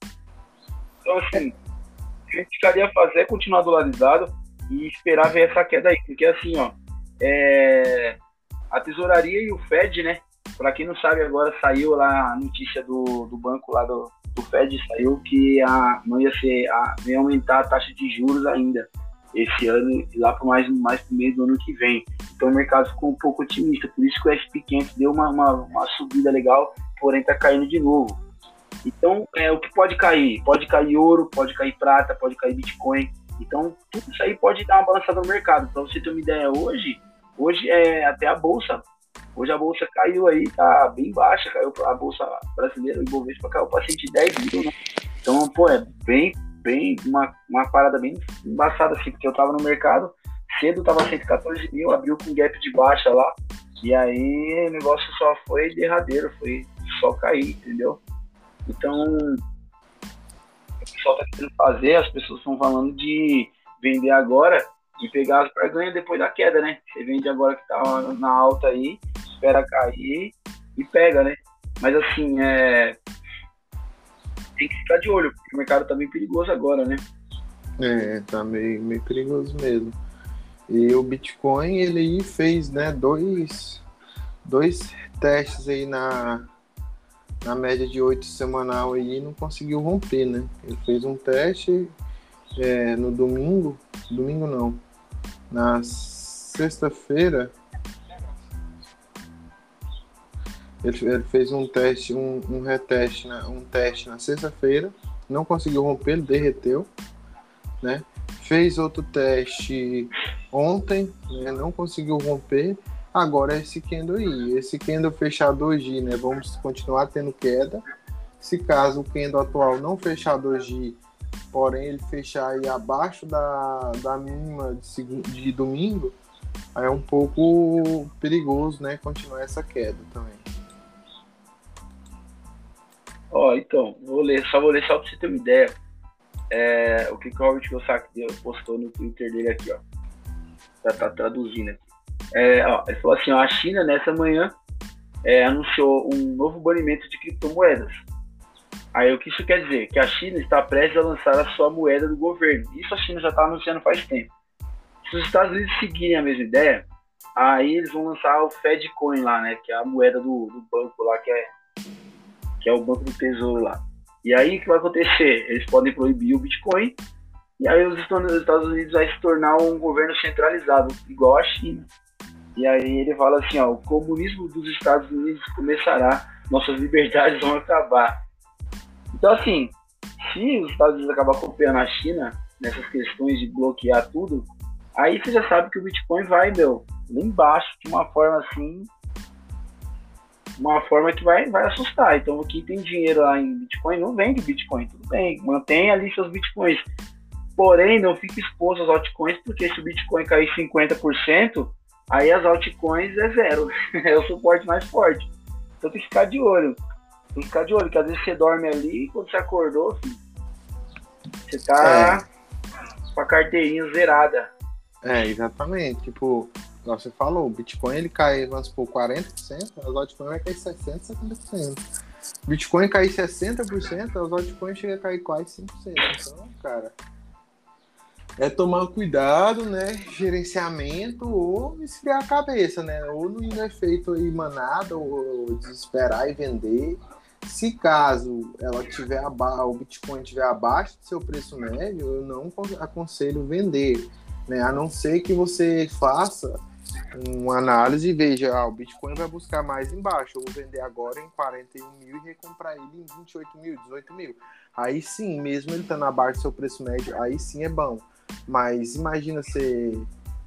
Então, assim, o que a gente ficaria fazer é continuar dolarizado e esperar ver essa queda aí, porque assim, ó, é, a tesouraria e o Fed, né? Para quem não sabe, agora saiu lá a notícia do, do banco lá do, do Fed, saiu que a, não ia ser, a, ia aumentar a taxa de juros ainda esse ano e lá para mais, mais pro meio do ano que vem. Então o mercado ficou um pouco otimista, por isso que o SP500 deu uma, uma, uma subida legal, porém está caindo de novo. Então, é, o que pode cair? Pode cair ouro, pode cair prata, pode cair Bitcoin. Então, tudo isso aí pode dar uma balançada no mercado. Para você ter uma ideia, hoje, hoje é até a bolsa. Hoje a bolsa caiu aí, tá bem baixa, caiu a bolsa brasileira, o Ibovespa caiu para 110 mil, né? Então, pô, é bem bem, uma, uma parada bem embaçada, assim, porque eu tava no mercado, cedo tava 114 mil, abriu com gap de baixa lá, e aí o negócio só foi derradeiro, foi só cair, entendeu? Então, o pessoal tá querendo fazer, as pessoas estão falando de vender agora e pegar as barganhas depois da queda, né? Você vende agora que tá na alta aí, espera cair e pega, né? Mas assim, é, tem que ficar de olho, porque o mercado tá bem perigoso agora, né? É, tá meio, meio perigoso mesmo. E o Bitcoin, ele fez, né, dois, dois testes aí na, na média de oito semanal aí e não conseguiu romper, né? Ele fez um teste é, no domingo, domingo não, na sexta-feira, Ele, ele fez um teste, um, um reteste, um teste na sexta-feira, não conseguiu romper, ele derreteu, né? Fez outro teste ontem, né, não conseguiu romper. Agora esse candle aí, esse candle fechar doji, né? Vamos continuar tendo queda. Se caso o candle atual não fechar doji, porém ele fechar aí abaixo da, da mínima de, de domingo, aí é um pouco perigoso, né? Continuar essa queda também. Ó, então, vou ler, só vou ler só pra você ter uma ideia. É, o que, que o Robert Kiyosaki postou no Twitter dele aqui, ó. Já tá traduzindo aqui. É, ó, ele falou assim, ó, a China nessa manhã é, anunciou um novo banimento de criptomoedas. Aí o que isso quer dizer? Que a China está prestes a lançar a sua moeda do governo. Isso a China já está anunciando faz tempo. Se os Estados Unidos seguirem a mesma ideia, aí eles vão lançar o Fedcoin lá, né? Que é a moeda do, do banco lá, que é que é o Banco do Tesouro lá. E aí o que vai acontecer? Eles podem proibir o Bitcoin e aí os Estados Unidos vai se tornar um governo centralizado, igual a China. E aí ele fala assim, ó, o comunismo dos Estados Unidos começará, nossas liberdades vão acabar. Então assim, se os Estados Unidos acabar copiando a China nessas questões de bloquear tudo, aí você já sabe que o Bitcoin vai, meu, lá embaixo, de uma forma assim uma forma que vai, vai assustar. Então, quem tem dinheiro lá em Bitcoin, não vende Bitcoin, tudo bem, mantém ali seus Bitcoins. Porém, não fique exposto aos altcoins, porque se o Bitcoin cair 50%, aí as altcoins é zero. é o suporte mais forte. Então tem que ficar de olho. Tem que ficar de olho, que às vezes você dorme ali, quando você acordou, filho, você tá é. com a carteirinha zerada. É, exatamente. Tipo, você falou, o Bitcoin ele cai, vamos supor, 40%, as altcoins vai cair 60%, 70%. Bitcoin cair 60%, as altcoins chegam a cair quase 5%. Então, cara, é tomar cuidado, né? Gerenciamento ou esfriar a cabeça, né? Ou não ir no efeito aí manada, ou desesperar e vender. Se caso ela tiver aba o Bitcoin tiver abaixo do seu preço médio, eu não aconselho vender, né? A não ser que você faça uma análise e veja, ah, o Bitcoin vai buscar mais embaixo, eu vou vender agora em 41 mil e recomprar ele em 28 mil, 18 mil. Aí sim, mesmo ele estando abaixo do seu preço médio, aí sim é bom. Mas imagina você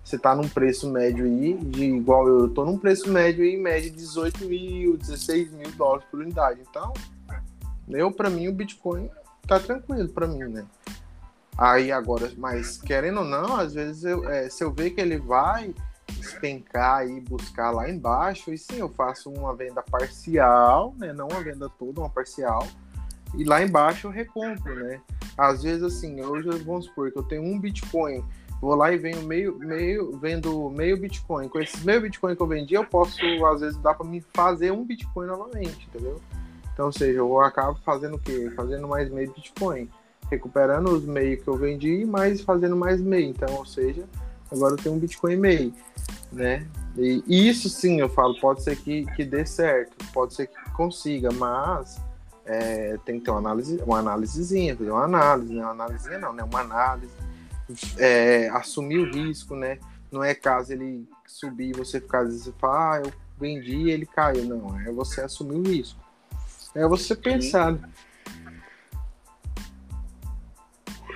você tá num preço médio aí, de igual eu, eu tô num preço médio aí, média de 18 mil, 16 mil dólares por unidade. Então, eu, para mim, o Bitcoin tá tranquilo para mim, né? Aí agora, mas querendo ou não, às vezes eu, é, se eu ver que ele vai despencar e buscar lá embaixo, e sim, eu faço uma venda parcial, né? Não uma venda toda, uma parcial. E lá embaixo eu recompro, né? Às vezes, assim, hoje vamos supor que eu tenho um Bitcoin, vou lá e venho meio, meio, vendo meio Bitcoin. Com esses meio Bitcoin que eu vendi, eu posso, às vezes, dá para me fazer um Bitcoin novamente, entendeu? Então, ou seja, eu acabo fazendo o quê? Fazendo mais meio Bitcoin. Recuperando os meios que eu vendi, mas fazendo mais meio. Então, ou seja, agora eu tenho um Bitcoin meio, né? E isso sim, eu falo, pode ser que, que dê certo, pode ser que consiga, mas é, tem que ter uma análise, uma análisezinha, fazer uma análise, né? Uma análise não, né? Uma análise, é, assumir o risco, né? Não é caso ele subir e você ficar às ah, eu vendi e ele caiu. Não, é você assumir o risco. É você pensar.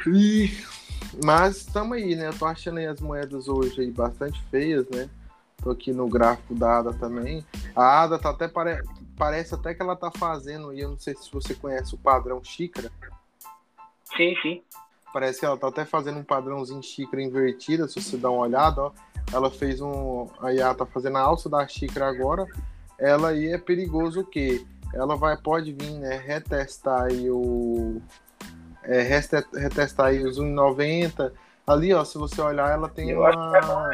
E, mas estamos aí, né? Eu tô achando aí as moedas hoje aí bastante feias, né? Tô aqui no gráfico da ADA também. A ADA tá até pare parece até que ela tá fazendo, e eu não sei se você conhece o padrão xícara. Sim, sim. Parece que ela tá até fazendo um padrãozinho xícara invertida, se você dá uma olhada, ó. Ela fez um. A IA tá fazendo a alça da xícara agora. Ela aí é perigoso o quê? Ela vai, pode vir, né, retestar aí o. É, retestar aí os 1,90. Ali, ó, se você olhar, ela tem eu uma.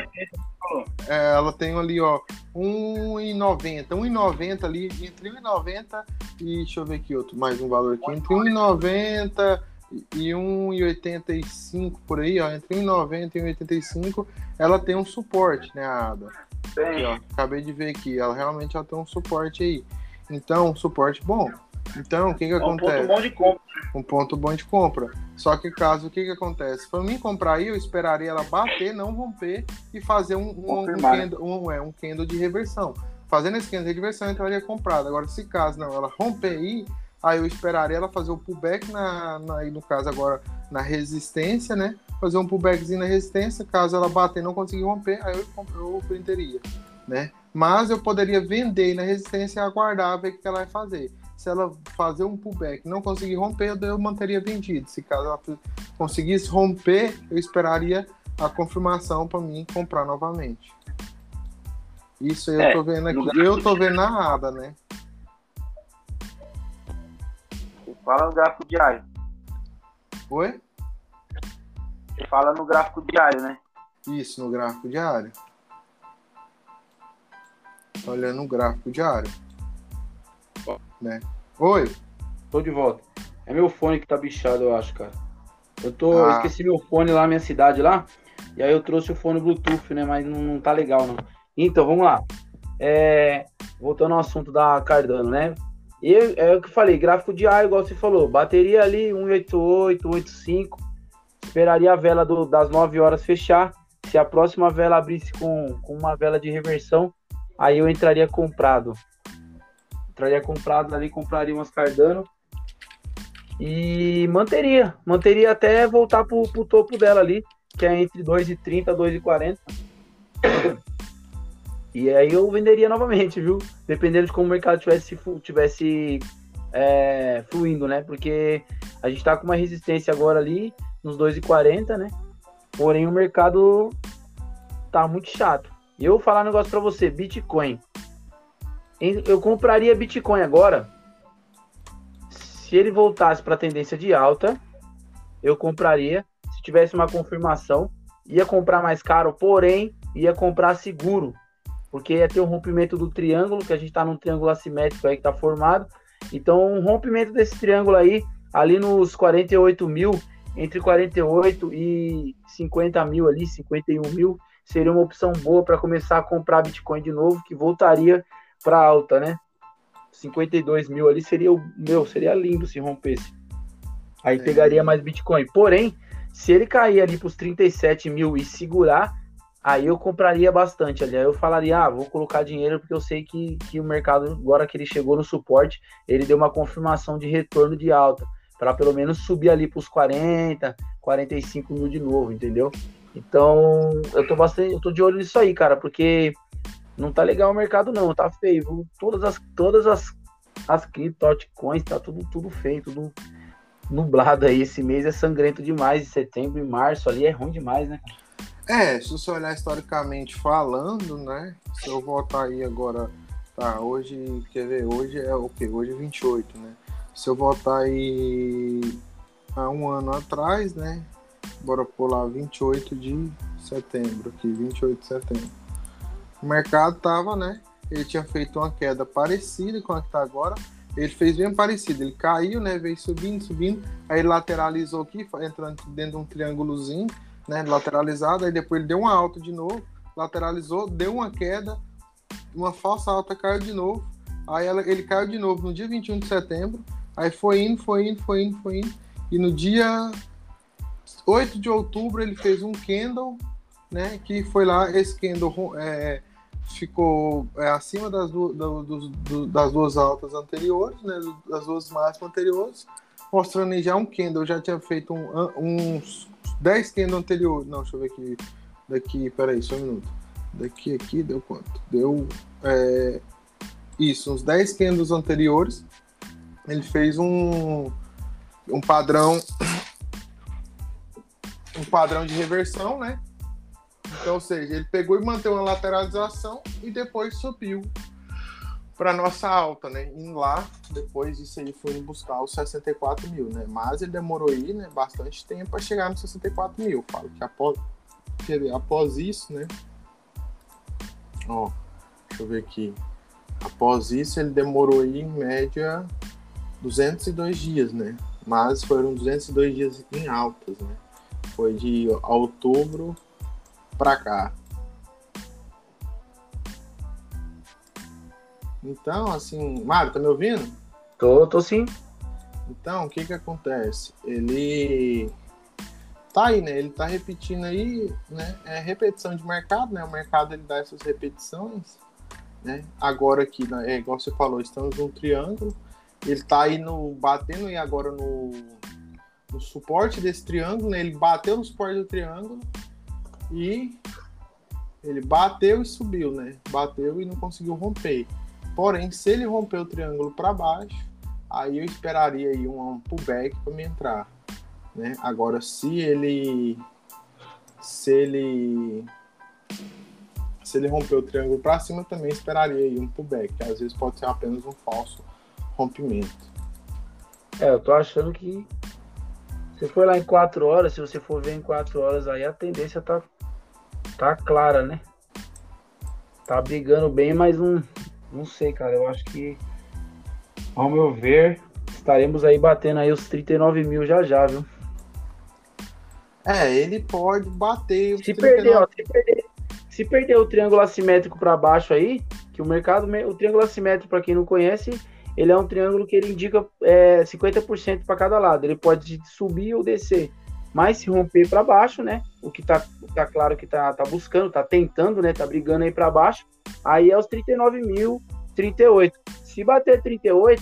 É, ela tem ali, ó, 1,90. 1,90 ali, entre 1,90 e deixa eu ver aqui outro, mais um valor aqui. Entre 1,90 e 1,85 por aí, ó. Entre 1,90 e 1,85, ela tem um suporte, né, a Ada? Aqui, ó, acabei de ver aqui, ela realmente ela tem um suporte aí. Então, um suporte bom. Então, o que que é acontece? Um ponto bom de compra. Um ponto bom de compra. Só que caso, o que que acontece? Para mim comprar aí, eu esperaria ela bater, não romper e fazer um, um, um, candle, um, é, um candle de reversão. Fazendo esse candle de reversão, eu entraria comprado. Agora, se caso não, ela romper aí, aí eu esperaria ela fazer o pullback na, na aí no caso agora na resistência, né? Fazer um pullbackzinho na resistência, caso ela bater e não conseguir romper, aí eu, eu printeria, né? Mas eu poderia vender na resistência e aguardar ver o que ela vai fazer se ela fazer um pullback não conseguir romper, eu manteria vendido. Se caso ela conseguisse romper, eu esperaria a confirmação para mim comprar novamente. Isso eu é, tô vendo aqui. Eu tô vendo na ADA, né? Fala no gráfico diário. Oi? Você fala no gráfico diário, né? Isso, no gráfico diário. Olhando o gráfico diário né? Oi. Tô de volta. É meu fone que tá bichado, eu acho, cara. Eu tô. Ah. Esqueci meu fone lá na minha cidade lá. E aí eu trouxe o fone Bluetooth, né? Mas não, não tá legal, não. Então, vamos lá. É, voltando ao assunto da Cardano, né? E é o que eu falei, gráfico diário, igual você falou, bateria ali 188, 185. Esperaria a vela do, das 9 horas fechar. Se a próxima vela abrisse com, com uma vela de reversão, aí eu entraria comprado traria comprado ali, compraria umas Cardano e manteria, manteria até voltar pro, pro topo dela ali, que é entre 2,30 e 2,40. E aí eu venderia novamente, viu? Dependendo de como o mercado tivesse, tivesse é, fluindo, né? Porque a gente tá com uma resistência agora ali nos 2,40, né? Porém o mercado tá muito chato. E eu vou falar um negócio para você, Bitcoin. Eu compraria Bitcoin agora. Se ele voltasse para tendência de alta, eu compraria. Se tivesse uma confirmação, ia comprar mais caro, porém ia comprar seguro porque ia ter um rompimento do triângulo, que a gente está num triângulo assimétrico aí que está formado. Então, um rompimento desse triângulo aí, ali nos 48 mil, entre 48 e 50 mil ali, 51 mil, seria uma opção boa para começar a comprar Bitcoin de novo, que voltaria para alta, né? 52 mil ali seria o meu, seria lindo se rompesse. Aí é. pegaria mais Bitcoin. Porém, se ele cair ali para os 37 mil e segurar, aí eu compraria bastante ali. Aí eu falaria, ah, vou colocar dinheiro porque eu sei que, que o mercado, agora que ele chegou no suporte, ele deu uma confirmação de retorno de alta, para pelo menos subir ali para os 40, 45 mil de novo, entendeu? Então, eu tô bastante, eu tô de olho nisso aí, cara, porque não tá legal o mercado não, tá feio. Todas as todas as as cripto, altcoins, tá tudo tudo feio, tudo nublado aí. Esse mês é sangrento demais, setembro e março ali é ruim demais, né? É, se você olhar historicamente falando, né? Se eu voltar aí agora, tá, hoje, quer ver, hoje é o quê? Hoje é 28, né? Se eu voltar aí há um ano atrás, né? Bora pular 28 de setembro aqui, 28 de setembro. O mercado tava, né? Ele tinha feito uma queda parecida com a que tá agora. Ele fez bem parecido, ele caiu, né? Veio subindo, subindo, aí lateralizou aqui, entrando dentro de um triângulozinho né, lateralizado, aí depois ele deu uma alta de novo, lateralizou, deu uma queda, uma falsa alta caiu de novo, aí ela, ele caiu de novo no dia 21 de setembro, aí foi indo, foi indo, foi indo, foi indo, e no dia 8 de outubro ele fez um candle, né, que foi lá, esse candle é, ficou é, acima das, do, do, do, das duas altas anteriores, né, das duas máximas anteriores, mostrando já um candle, já tinha feito um, uns 10 candles anteriores. Não, deixa eu ver aqui. Daqui, peraí, só um minuto. Daqui aqui deu quanto? Deu. É, isso, uns 10 candles anteriores. Ele fez um, um padrão. Um padrão de reversão, né? Então, ou seja, ele pegou e manteve uma lateralização e depois subiu para nossa alta, né? E lá, depois disso aí, foi buscar os 64 mil, né? Mas ele demorou aí, né, bastante tempo para chegar nos 64 mil. Falo que após, após isso, né? Ó, deixa eu ver aqui. Após isso, ele demorou aí, em média, 202 dias, né? Mas foram 202 dias em altas, né? Foi de outubro para cá. Então, assim, Mário, tá me ouvindo? Tô, tô sim. Então, o que que acontece? Ele tá aí, né? Ele tá repetindo aí, né? É repetição de mercado, né? O mercado ele dá essas repetições, né? Agora aqui, né? é igual você falou, estamos num triângulo. Ele tá aí no batendo aí agora no, no suporte desse triângulo, né? Ele bateu no suporte do triângulo e ele bateu e subiu, né? Bateu e não conseguiu romper. Porém, se ele romper o triângulo para baixo, aí eu esperaria aí um, pullback para me entrar. Né? Agora, se ele se ele se ele romper o triângulo para cima, também esperaria aí um pullback, que às vezes pode ser apenas um falso rompimento. É, eu tô achando que se for lá em 4 horas, se você for ver em 4 horas aí, a tendência tá, tá clara, né? Tá brigando bem, mas um, não sei, cara. Eu acho que, ao meu ver, estaremos aí batendo aí os 39 mil já já, viu? É, ele pode bater. Se 39... perder, ó, se perder, se perder o triângulo assimétrico para baixo aí, que o mercado, o triângulo assimétrico, para quem não conhece, ele é um triângulo que ele indica é, 50% para cada lado. Ele pode subir ou descer. Mas se romper para baixo, né? O que tá, tá claro que tá, tá buscando, tá tentando, né? Tá brigando aí para baixo. Aí é os 39 mil, 38. Se bater 38,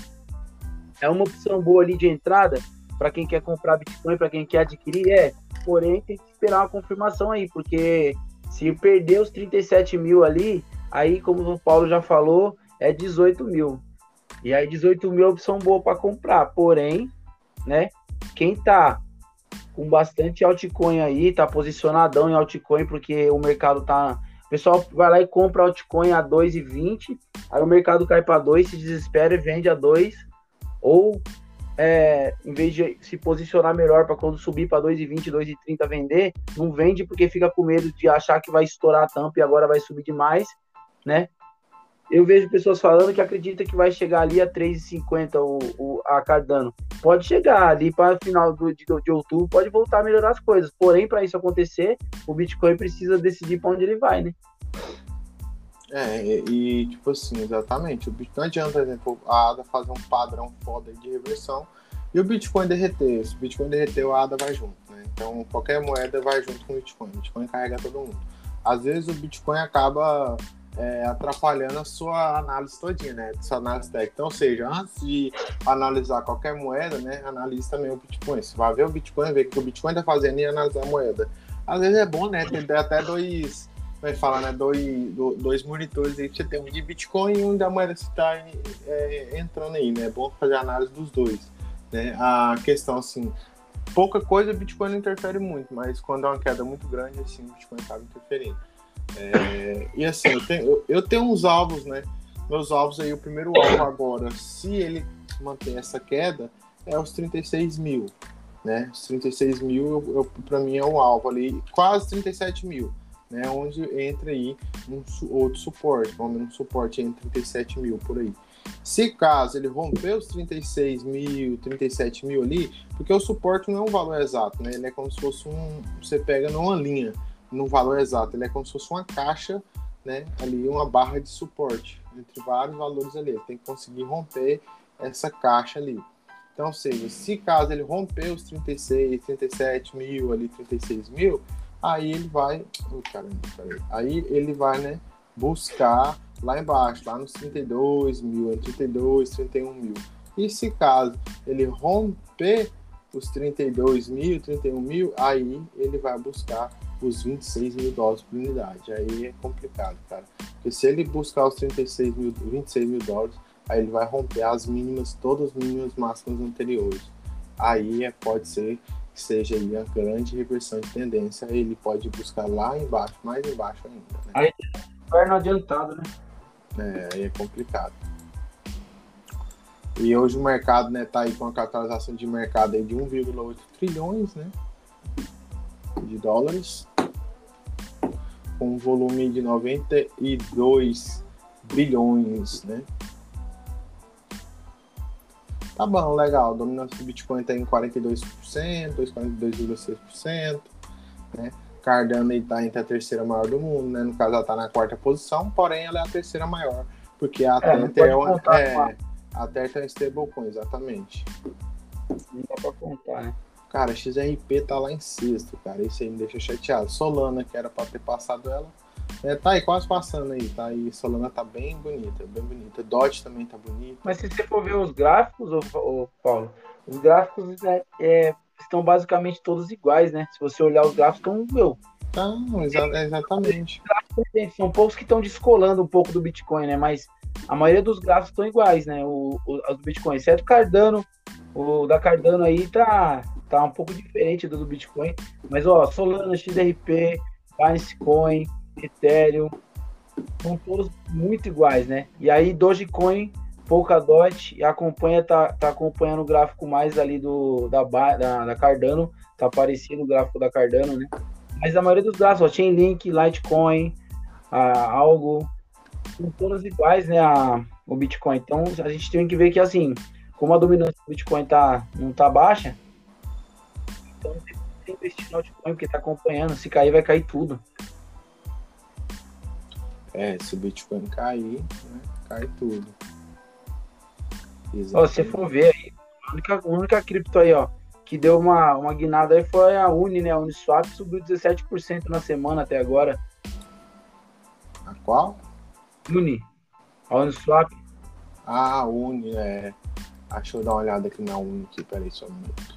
é uma opção boa ali de entrada para quem quer comprar Bitcoin, para quem quer adquirir, é. Porém, tem que esperar uma confirmação aí, porque se perder os 37 mil ali, Aí, como o Paulo já falou, é 18 mil. E aí, 18 mil é opção boa para comprar. Porém, né? Quem tá com bastante altcoin aí, tá posicionadão em altcoin, porque o mercado tá. Pessoal vai lá e compra altcoin a 2,20, aí o mercado cai para 2, se desespera e vende a 2, ou é, em vez de se posicionar melhor para quando subir para 2,20, 2,30 vender, não vende porque fica com medo de achar que vai estourar a tampa e agora vai subir demais, né? Eu vejo pessoas falando que acredita que vai chegar ali a 3,50 o, o, a Cardano. Pode chegar ali para final do, de, de outubro, pode voltar a melhorar as coisas. Porém, para isso acontecer, o Bitcoin precisa decidir para onde ele vai, né? É, e, tipo assim, exatamente. O Bitcoin não adianta, por exemplo, a ADA fazer um padrão foda de reversão e o Bitcoin derreter. Se o Bitcoin derreter, a ADA vai junto, né? Então, qualquer moeda vai junto com o Bitcoin. O Bitcoin carrega todo mundo. Às vezes, o Bitcoin acaba é, atrapalhando a sua análise todinha, né? Sua análise técnica. Então, ou seja, antes de analisar qualquer moeda, né? Analise também o Bitcoin. Você vai ver o Bitcoin, ver o que o Bitcoin está fazendo e analisar a moeda. Às vezes é bom, né? Ter até dois vai falar, né, dois, dois monitores aí, você tem um de Bitcoin e um da moeda que está é, entrando aí, né? É bom fazer análise dos dois. Né? A questão, assim, pouca coisa o Bitcoin interfere muito, mas quando é uma queda muito grande, assim, o Bitcoin acaba interferindo. É, e assim, eu tenho, eu, eu tenho uns alvos, né? Meus alvos aí, o primeiro alvo agora, se ele manter essa queda, é os 36 mil. Né? Os 36 mil, para mim, é o alvo ali, quase 37 mil né, onde entra aí um outro suporte, pelo menos um suporte entre 37 mil por aí. Se caso ele romper os 36 mil, 37 mil ali, porque o suporte não é um valor exato, né? Ele é como se fosse um. Você pega numa linha, num valor exato, ele é como se fosse uma caixa, né? Ali, uma barra de suporte, entre vários valores ali. Ele tem que conseguir romper essa caixa ali. Então, ou seja, se caso ele romper os 36, 37 mil ali, 36 mil, Aí ele vai. Oh, caramba, peraí. Aí ele vai, né? Buscar lá embaixo, lá nos 32 mil, 32, 31 mil. E se caso ele romper os 32 mil, 31 mil, aí ele vai buscar os 26 mil dólares por unidade. Aí é complicado, cara. Porque se ele buscar os 36 mil, 26 mil dólares, aí ele vai romper as mínimas, todas as mínimas máximas anteriores. Aí é, pode ser que seja aí a grande reversão de tendência, ele pode buscar lá embaixo, mais embaixo ainda. Né? Aí inverno adiantado, né? É, aí é complicado. E hoje o mercado né, tá aí com a capitalização de mercado aí de 1,8 trilhões né, de dólares, com um volume de 92 bilhões, né? Tá bom, legal. A dominância do Bitcoin está em 42%, 42,6%. Né? Cardano está entre a terceira maior do mundo, né? No caso, ela está na quarta posição, porém ela é a terceira maior, porque a é, Tether é, uma, é, a Tether é um stablecoin, exatamente. Não dá pra contar, né? Cara, XRP tá lá em sexto, cara. Isso aí me deixa chateado. Solana, que era pra ter passado ela, é, tá aí quase passando aí, tá aí. Solana tá bem bonita, bem bonita. Dot também tá bonita. Mas se você for ver os gráficos, ô, Paulo, os gráficos né, é, estão basicamente todos iguais, né? Se você olhar os gráficos, estão, meu. Tá, exa exatamente. São poucos que estão descolando um pouco do Bitcoin, né? Mas a maioria dos gráficos estão iguais, né? O, o, do Bitcoin, exceto Cardano. O da Cardano aí tá, tá um pouco diferente do do Bitcoin. Mas, ó, Solana, XRP, Binance Coin, Ethereum, são todos muito iguais, né? E aí Dogecoin, Polkadot, acompanha, tá, tá acompanhando o gráfico mais ali do, da, da, da Cardano, tá aparecendo o gráfico da Cardano, né? Mas a maioria dos gráficos, ó, Chainlink, Litecoin, a Algo, são todas iguais, né, a, o Bitcoin. Então a gente tem que ver que assim, como a dominância do Bitcoin tá, não tá baixa, então tem que investir no Bitcoin porque tá acompanhando, se cair vai cair tudo. É, se o Bitcoin cair, né, cai tudo. Ó, se for ver aí, a única, a única cripto aí, ó, que deu uma, uma guinada aí foi a Uni, né? A Uniswap subiu 17% na semana até agora. A qual? Uni. A Uniswap. Ah, a Uni, é. Deixa eu dar uma olhada aqui na Uni aqui, peraí só um minuto.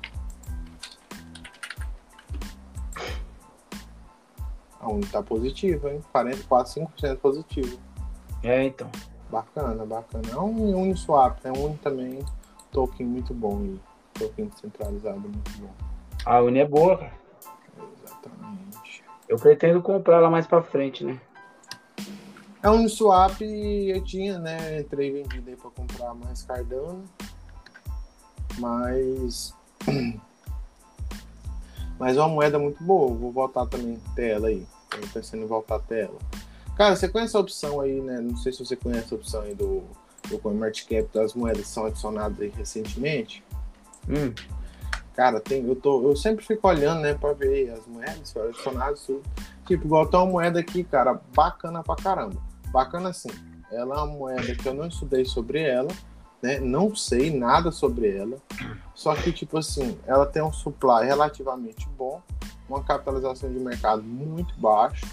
A Uni tá positiva, hein? 44, 5% positivo. É, então. Bacana, bacana. É um Uniswap, é um também token muito bom e token centralizado muito bom. A Uni é boa, cara. Exatamente. Eu pretendo comprar ela mais pra frente, né? É um Uniswap eu tinha, né? Entrei vendido aí pra comprar mais Cardano. Mas. Mas é uma moeda muito boa. Vou voltar também até ela aí. Tô pensando em voltar até ela. Cara, você conhece a opção aí, né? Não sei se você conhece a opção aí do, do CoinMarketCap das moedas que são adicionadas aí recentemente. Hum. Cara, tem, eu, tô, eu sempre fico olhando, né, pra ver as moedas foram adicionadas, tudo. Tipo, igual tem uma moeda aqui, cara, bacana pra caramba. Bacana assim. Ela é uma moeda que eu não estudei sobre ela, né? Não sei nada sobre ela. Só que, tipo assim, ela tem um supply relativamente bom, uma capitalização de mercado muito baixo,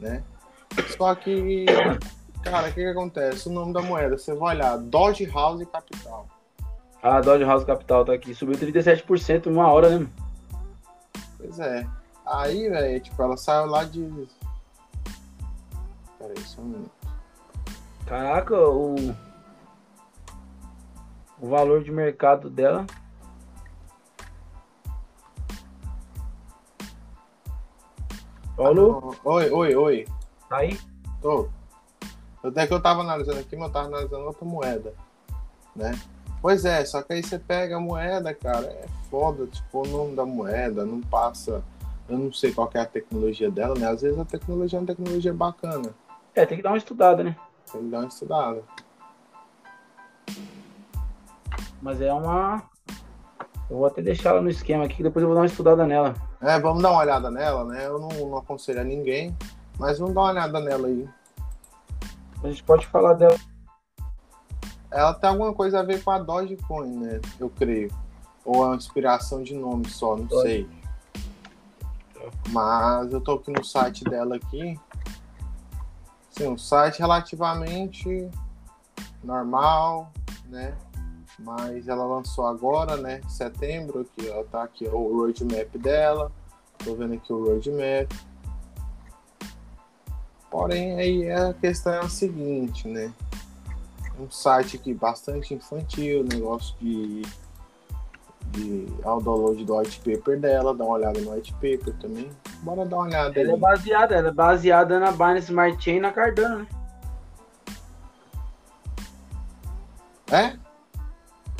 né? Só que, cara, o que, que acontece? O nome da moeda, você vai olhar, Dodge House Capital. Ah, Dodge House Capital tá aqui. Subiu 37% em uma hora, né? Pois é. Aí, velho, tipo, ela saiu lá de. Peraí, só um minuto. Caraca, o. O valor de mercado dela. Paulo? Oi, oi, oi. Tá aí? Tô. Até que eu tava analisando aqui, mas eu tava analisando outra moeda, né? Pois é, só que aí você pega a moeda, cara, é foda, tipo, o nome da moeda não passa. Eu não sei qual é a tecnologia dela, né? Às vezes a tecnologia é uma tecnologia bacana. É, tem que dar uma estudada, né? Tem que dar uma estudada. Mas é uma. Eu vou até deixar ela no esquema aqui, depois eu vou dar uma estudada nela. É, vamos dar uma olhada nela, né? Eu não, não aconselho a ninguém, mas vamos dar uma olhada nela aí. A gente pode falar dela. Ela tem alguma coisa a ver com a Dogecoin, né? Eu creio. Ou é uma inspiração de nome só, não Doge. sei. Mas eu tô aqui no site dela aqui. Sim, um site relativamente normal, né? Mas ela lançou agora, né? Em setembro, aqui, ó. Tá aqui ó, o roadmap dela. Tô vendo aqui o roadmap. Porém, aí a questão é a seguinte, né? Um site aqui bastante infantil, negócio de, de ao download do white paper dela, dá uma olhada no white paper também. Bora dar uma olhada Ela é aí. baseada, ela é baseada na Binance Smart Chain na Cardano, né? É?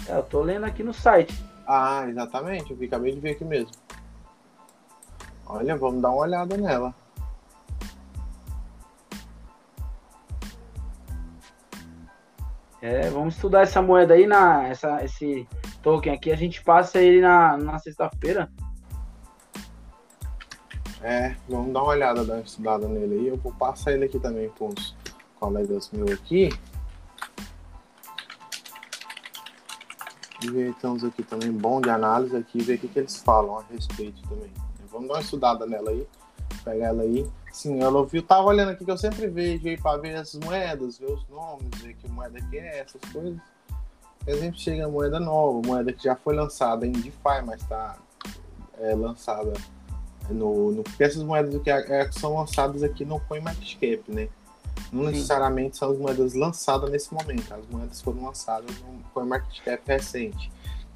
É, eu tô lendo aqui no site. Ah, exatamente, eu acabei de ver aqui mesmo. Olha, vamos dar uma olhada nela. É, vamos estudar essa moeda aí, na, essa, esse token aqui. A gente passa ele na, na sexta-feira. É, vamos dar uma olhada, dar uma estudada nele aí. Eu vou passar ele aqui também para uns colegas meus aqui. E ver então aqui também bom de análise aqui, ver o que, que eles falam a respeito também. Vamos dar uma estudada nela aí, pegar ela aí. Sim, ela ouviu, tava olhando aqui que eu sempre vejo aí para ver essas moedas, ver os nomes, ver que moeda que é, essas coisas. Por exemplo, chega moeda nova, moeda que já foi lançada em DeFi, mas está é, lançada no, no. Porque essas moedas que é, são lançadas aqui no CoinMarketCap, né? Não necessariamente são as moedas lançadas nesse momento. As moedas foram lançadas no CoinMarketCap recente.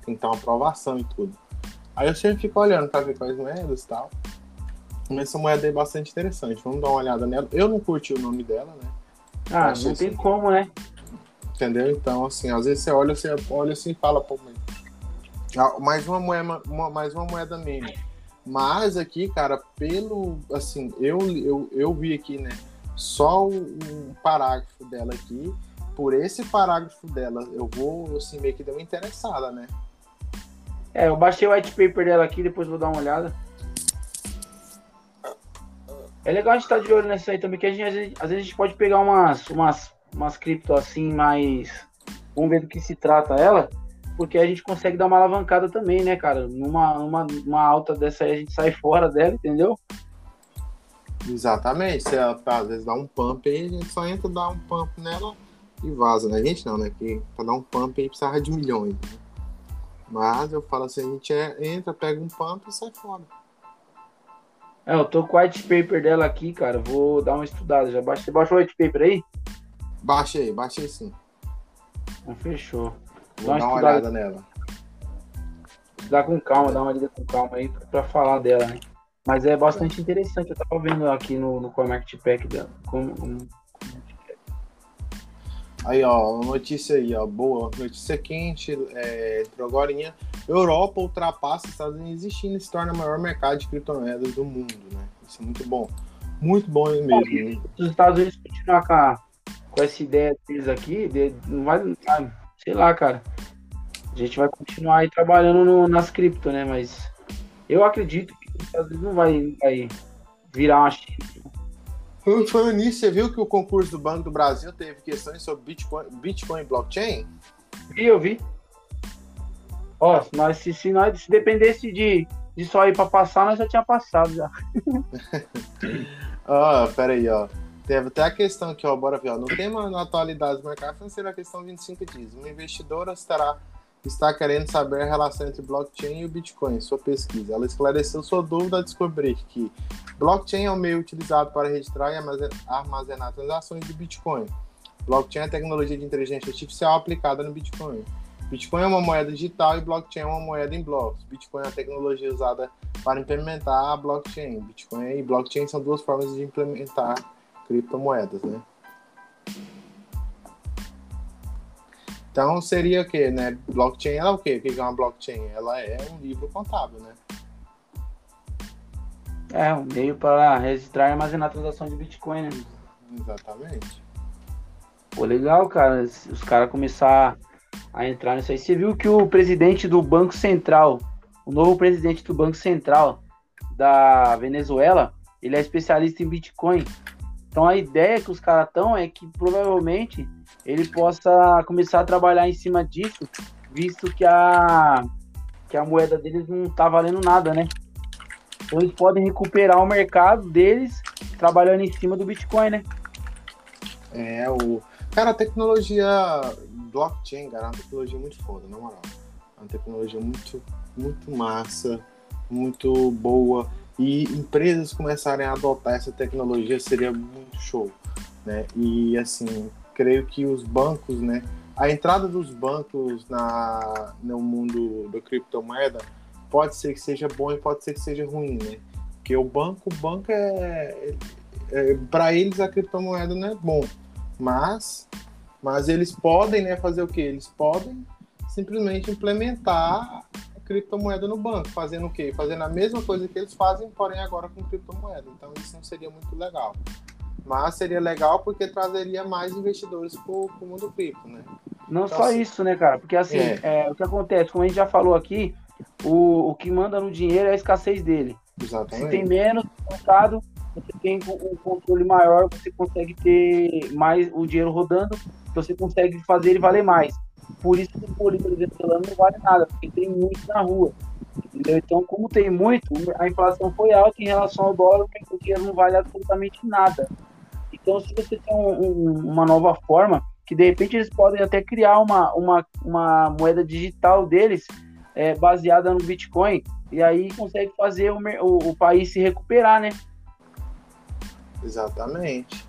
Tem que ter uma aprovação e tudo. Aí eu sempre fico olhando para ver quais moedas e tal. Mas essa moeda é bastante interessante. Vamos dar uma olhada nela. Eu não curti o nome dela, né? Ah, Acho não assim. tem como, né? Entendeu? Então, assim, às vezes você olha, você olha assim e fala, pô, mas... Ah, mais uma moeda, uma, mais uma moeda meme. Mas aqui, cara, pelo. Assim, eu, eu, eu vi aqui, né? Só um parágrafo dela aqui. Por esse parágrafo dela, eu vou, assim, meio que dar uma interessada, né? É, eu baixei o white paper dela aqui, depois vou dar uma olhada. É legal a gente estar de olho nessa aí também, que a gente, às vezes, às vezes a gente pode pegar umas, umas, umas cripto assim, mais. Vamos ver do que se trata ela, porque a gente consegue dar uma alavancada também, né, cara? Numa, numa, numa alta dessa aí a gente sai fora dela, entendeu? Exatamente. Se ela tá, às vezes dá um pump aí, a gente só entra, dá um pump nela e vaza, né? A gente não, né? Que pra dar um pump aí precisava de milhões. Né? Mas eu falo assim, a gente é- entra, pega um pump e sai fora. É, eu tô com o white paper dela aqui, cara. Vou dar uma estudada. Já baixei. Você baixou o white paper aí? Baixei, baixei sim. Então, fechou. Vou dar uma olhada nela. Dá com calma, dá uma lida com calma aí pra, pra falar dela, né? Mas é bastante interessante. Eu tava vendo aqui no, no Comarket Pack dela. Como, como... Aí, ó, notícia aí, ó, boa. Notícia quente, é, entrou agora. Europa ultrapassa Estados Unidos e China e se torna o maior mercado de criptomoedas do mundo, né? Isso é muito bom. Muito bom mesmo. Se os Estados Unidos continuar com, a, com essa ideia deles aqui, de, não vai, sei lá, cara. A gente vai continuar aí trabalhando no, nas cripto, né? Mas eu acredito que Estados Unidos não vai, vai virar uma China. Falando nisso, você viu que o concurso do Banco do Brasil teve questões sobre Bitcoin, Bitcoin e blockchain? Vi, eu vi. Ó, nós, se, se nós se dependesse de, de só ir para passar, nós já tinha passado já. Ó, oh, pera aí, ó. Teve até a questão aqui, ó, bora ver, ó. No tema na atualidade do mercado financeiro, a questão 25 diz, uma investidora estará está querendo saber a relação entre blockchain e o Bitcoin, sua pesquisa. Ela esclareceu sua dúvida ao descobrir que blockchain é o meio utilizado para registrar e armazenar transações de Bitcoin. Blockchain é a tecnologia de inteligência artificial aplicada no Bitcoin. Bitcoin é uma moeda digital e blockchain é uma moeda em blocos. Bitcoin é a tecnologia usada para implementar a blockchain. Bitcoin e blockchain são duas formas de implementar criptomoedas, né? Então seria o que, né? Blockchain ela é o quê? O que é uma blockchain? Ela é um livro contábil, né? É, um meio para registrar e armazenar transações de Bitcoin, né? Exatamente. Pô, legal, cara. Os caras começar a entrar nisso aí. Você viu que o presidente do Banco Central, o novo presidente do Banco Central da Venezuela, ele é especialista em Bitcoin. Então a ideia que os caras estão é que provavelmente ele possa começar a trabalhar em cima disso, visto que a, que a moeda deles não tá valendo nada, né? Então eles podem recuperar o mercado deles trabalhando em cima do Bitcoin, né? É, o. Cara, a tecnologia blockchain, cara, é uma tecnologia muito foda, na moral. É uma tecnologia muito, muito massa, muito boa. E empresas começarem a adotar essa tecnologia seria muito show, né? E assim, creio que os bancos, né? A entrada dos bancos na, no mundo da criptomoeda pode ser que seja bom e pode ser que seja ruim, né? Porque o banco, o banco é, é, é para eles a criptomoeda não é bom, mas mas eles podem, né, fazer o quê? Eles podem simplesmente implementar a criptomoeda no banco, fazendo o quê? Fazendo a mesma coisa que eles fazem, porém agora com criptomoeda. Então isso não seria muito legal. Mas seria legal porque trazeria mais investidores para o mundo cripto, né? Não então, só assim, isso, né, cara? Porque assim, é. É, o que acontece, como a gente já falou aqui, o, o que manda no dinheiro é a escassez dele. Exatamente. Se tem menos mercado, você tem um controle maior, você consegue ter mais o dinheiro rodando você consegue fazer ele valer mais. Por isso que o polígono venezuelano não vale nada, porque tem muito na rua. Entendeu? Então, como tem muito, a inflação foi alta em relação ao dólar, o dinheiro não vale absolutamente nada. Então, se você tem um, um, uma nova forma, que de repente eles podem até criar uma, uma, uma moeda digital deles é, baseada no Bitcoin, e aí consegue fazer o, o, o país se recuperar, né? Exatamente.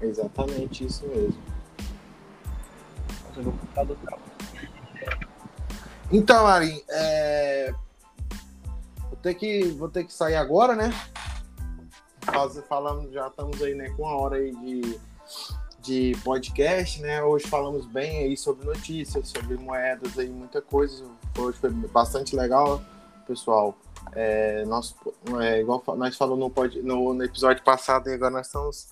Exatamente isso mesmo Então, Marim, é... vou, ter que, vou ter que sair agora, né? Falamos, já estamos aí né, com uma hora aí de, de podcast, né? Hoje falamos bem aí sobre notícias, sobre moedas aí, muita coisa. Hoje foi bastante legal, pessoal. É, nós, é, igual nós falamos no, no, no, episódio passado, e agora nós estamos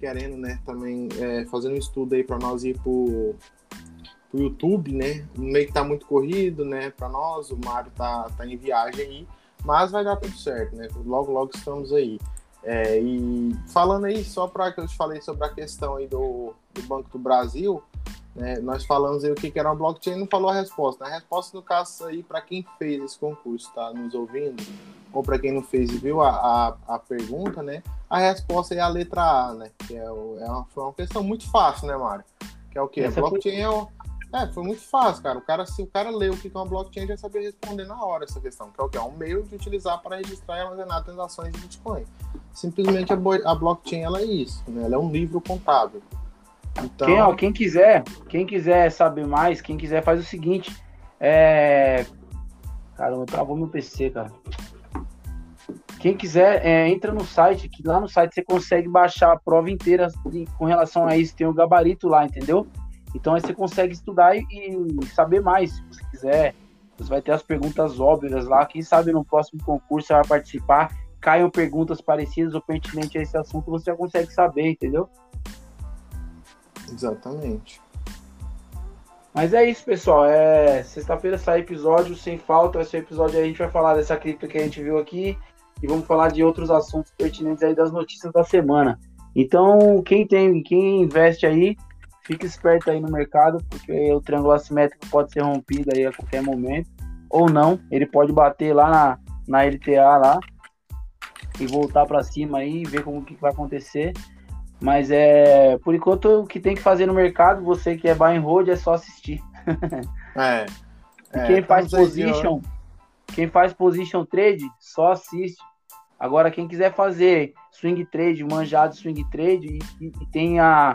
querendo, né, também é, fazendo um estudo aí para nós ir pro pro YouTube, né? Meio que tá muito corrido, né? Para nós, o Mário tá, tá em viagem aí, mas vai dar tudo certo, né? Logo, logo estamos aí. É, e falando aí, só para que eu te falei sobre a questão aí do, do Banco do Brasil, né, nós falamos aí o que, que era uma blockchain não falou a resposta. A resposta, no caso, aí, para quem fez esse concurso, tá nos ouvindo, ou para quem não fez e viu a, a, a, pergunta, né? A resposta é a letra A, né? Que é, o, é uma, foi uma questão muito fácil, né, Mário? Que é o que? A blockchain é, o, é, foi muito fácil, cara. O cara, se o cara leu o que é uma blockchain, já sabia responder na hora essa questão, que é o que é um meio de utilizar para registrar e armazenar transações de Bitcoin. Simplesmente a, a blockchain ela é isso, né? Ela é um livro contábil. Então... Quem, ó, quem quiser, quem quiser saber mais, quem quiser faz o seguinte. É... Caramba, travou meu PC, cara. Quem quiser, é, entra no site, que lá no site você consegue baixar a prova inteira com relação a isso, tem o um gabarito lá, entendeu? Então aí você consegue estudar e, e, saber mais, se você quiser. Você vai ter as perguntas óbvias lá. Quem sabe no próximo concurso você vai participar, caiam perguntas parecidas ou pertinentes a esse assunto, você já consegue saber, entendeu? Exatamente. Mas é isso, pessoal. É sexta-feira sai episódio sem falta. Esse episódio aí a gente vai falar dessa cripto que a gente viu aqui e vamos falar de outros assuntos pertinentes aí das notícias da semana. Então, quem tem, quem investe aí, fica esperto aí no mercado, porque o triângulo assimétrico pode ser rompido aí a qualquer momento, ou não, ele pode bater lá na, na LTA lá e voltar para cima aí, ver como que vai acontecer. Mas é, por enquanto o que tem que fazer no mercado, você que é buy and hold é só assistir. É. é quem faz position, quem faz position trade, só assiste. Agora, quem quiser fazer swing trade, manjado swing trade e, e tem a,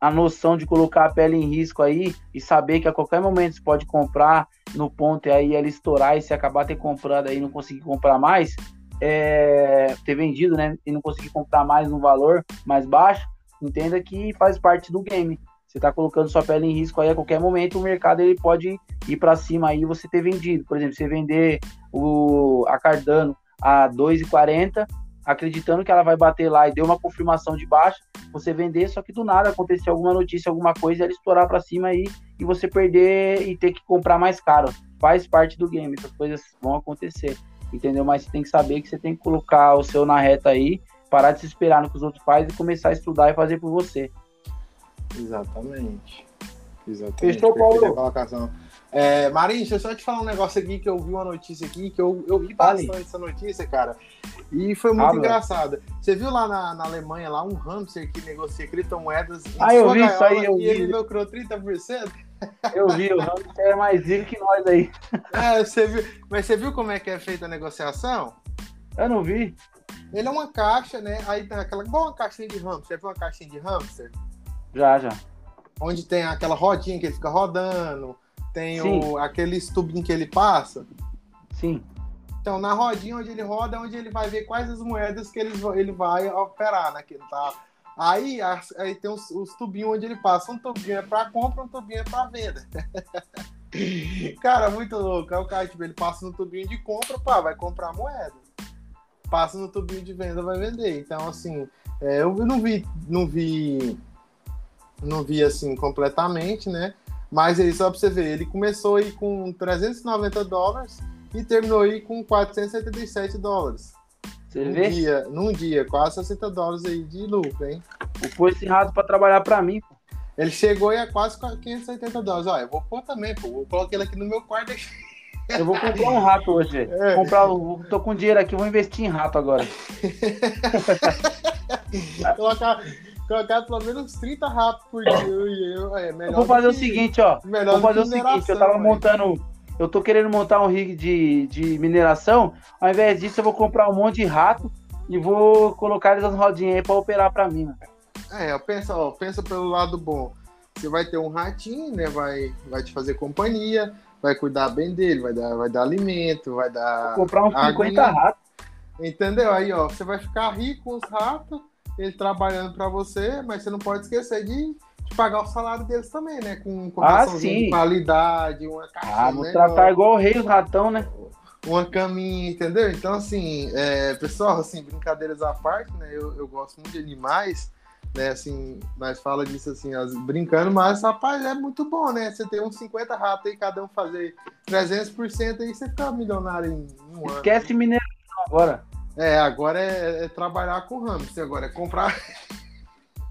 a noção de colocar a pele em risco aí e saber que a qualquer momento você pode comprar no ponto e aí ela estourar e se acabar ter comprado aí não conseguir comprar mais, é, ter vendido, né? E não conseguir comprar mais no valor mais baixo, entenda que faz parte do game. Você está colocando sua pele em risco aí a qualquer momento, o mercado ele pode ir para cima aí você ter vendido. Por exemplo, você vender o, a Cardano a 2,40, acreditando que ela vai bater lá e deu uma confirmação de baixa, você vender, só que do nada acontecer alguma notícia, alguma coisa, ela estourar para cima aí e você perder e ter que comprar mais caro. Faz parte do game, essas coisas vão acontecer, entendeu? Mas você tem que saber que você tem que colocar o seu na reta aí, parar de se esperar no que os outros fazem e começar a estudar e fazer por você. Exatamente. Exatamente. Fechou, Paulo? Colocação. É, Marinho, deixa eu só te falar um negócio aqui que eu vi uma notícia aqui, que eu, eu ri bastante essa notícia, cara. E foi muito engraçada. Você viu lá na, na, Alemanha, lá um hamster que negocia criptomoedas ah, eu vi isso aí, eu e vi. ele lucrou 30%? Eu vi, o hamster é mais rico que nós aí. É, você viu. Mas você viu como é que é feita a negociação? Eu não vi. Ele é uma caixa, né? Aí tem aquela. Igual uma caixinha de hamster. Você viu uma caixinha de hamster? Já, já. Onde tem aquela rodinha que ele fica rodando, tem o, aquele tubinho que ele passa. Sim. Então, na rodinha onde ele roda, é onde ele vai ver quais as moedas que ele, ele vai operar, né? Que ele tá... Aí, aí tem os, os tubinhos onde ele passa. Um tubinho é para compra, um tubinho é para venda. cara, muito louco. Aí o cara, tipo, ele passa no tubinho de compra, pá, vai comprar moeda. Passa no tubinho de venda, vai vender. Então, assim, é, eu não vi, não vi não vi assim completamente, né? Mas aí, só para você ver, ele começou aí com 390 dólares e terminou aí com 477 dólares. Você num vê? Dia, num dia, quase 60 dólares aí de lucro, hein? O pôr esse rato para trabalhar para mim, pô. Ele chegou aí a quase 580 dólares. Olha, eu vou pôr também, pô. Vou colocar ele aqui no meu quarto. Eu vou comprar um rato hoje. É. Comprar, tô com dinheiro aqui, vou investir em rato agora. colocar, colocar pelo menos 30 ratos por dia. Eu, é, eu vou fazer que, o seguinte, ó. Vou fazer o seguinte, eu tava montando. Eu tô querendo montar um rig de, de mineração. Ao invés disso, eu vou comprar um monte de rato e vou colocar eles nas rodinhas aí pra operar pra mim, mano. É, pensa, ó, pensa pelo lado bom. Você vai ter um ratinho, né? Vai, vai te fazer companhia, vai cuidar bem dele, vai dar, vai dar alimento, vai dar. Vou comprar uns 50 ratos. Entendeu? Aí, ó, você vai ficar rico com os ratos ele trabalhando para você, mas você não pode esquecer de, pagar o salário deles também, né? Com, com ah, sim. de qualidade, uma caixinha. Ah, vou né? tratar igual o rei o ratão, né? Uma caminha, entendeu? Então, assim, é, pessoal, assim, brincadeiras à parte, né? Eu, eu gosto muito de animais, né? Assim, nós fala disso assim, as, brincando, mas, rapaz, é muito bom, né? Você tem uns 50 ratos aí, cada um fazer 300% aí, você fica milionário em um ano. Esquece mineração agora. É, agora é, é trabalhar com hamster, agora é comprar.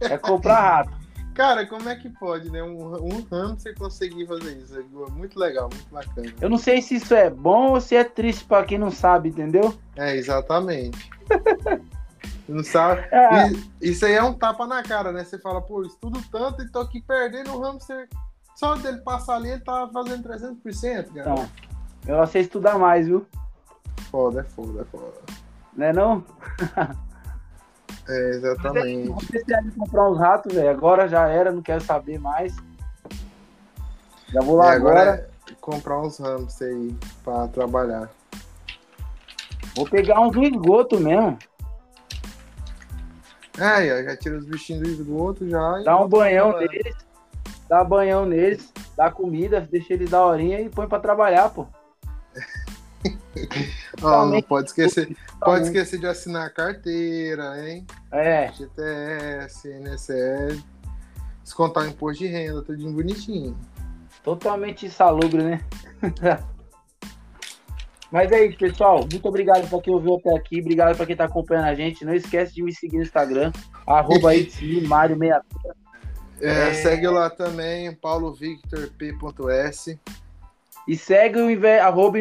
É comprar rato. Cara, como é que pode, né? Um, um hamster conseguir fazer isso? É muito legal, muito bacana. Eu não sei se isso é bom ou se é triste para quem não sabe, entendeu? É, exatamente. não sabe? É. Isso aí é um tapa na cara, né? Você fala, pô, estudo tanto e tô aqui perdendo o hamster. Só dele passar ali, ele tá fazendo 300%, cara. Então, eu sei estudar mais, viu? Foda, é foda, é foda. Né não? É, exatamente. Vou de comprar uns ratos, velho. Agora já era, não quero saber mais. Já vou lá É, agora. agora. é comprar uns hamster aí pra trabalhar. Vou pegar uns do esgoto mesmo. Aí, ó, já tira os bichinhos do esgoto já. Dá um banhão trabalhar. neles. Dá banhão neles. Dá comida, deixa eles da horinha e põe pra trabalhar, pô. Ó, não pode esquecer, pode esquecer de assinar a carteira, hein? É, GTS, NSS, descontar o imposto de renda, tudinho bonitinho. totalmente insalubre, né? Mas é isso, pessoal. Muito obrigado pra quem ouviu até aqui. Obrigado pra quem tá acompanhando a gente. Não esquece de me seguir no Instagram. Arroba Mário6. É, É. Segue lá também, paulovictorp.s. E segue o Inve- arroba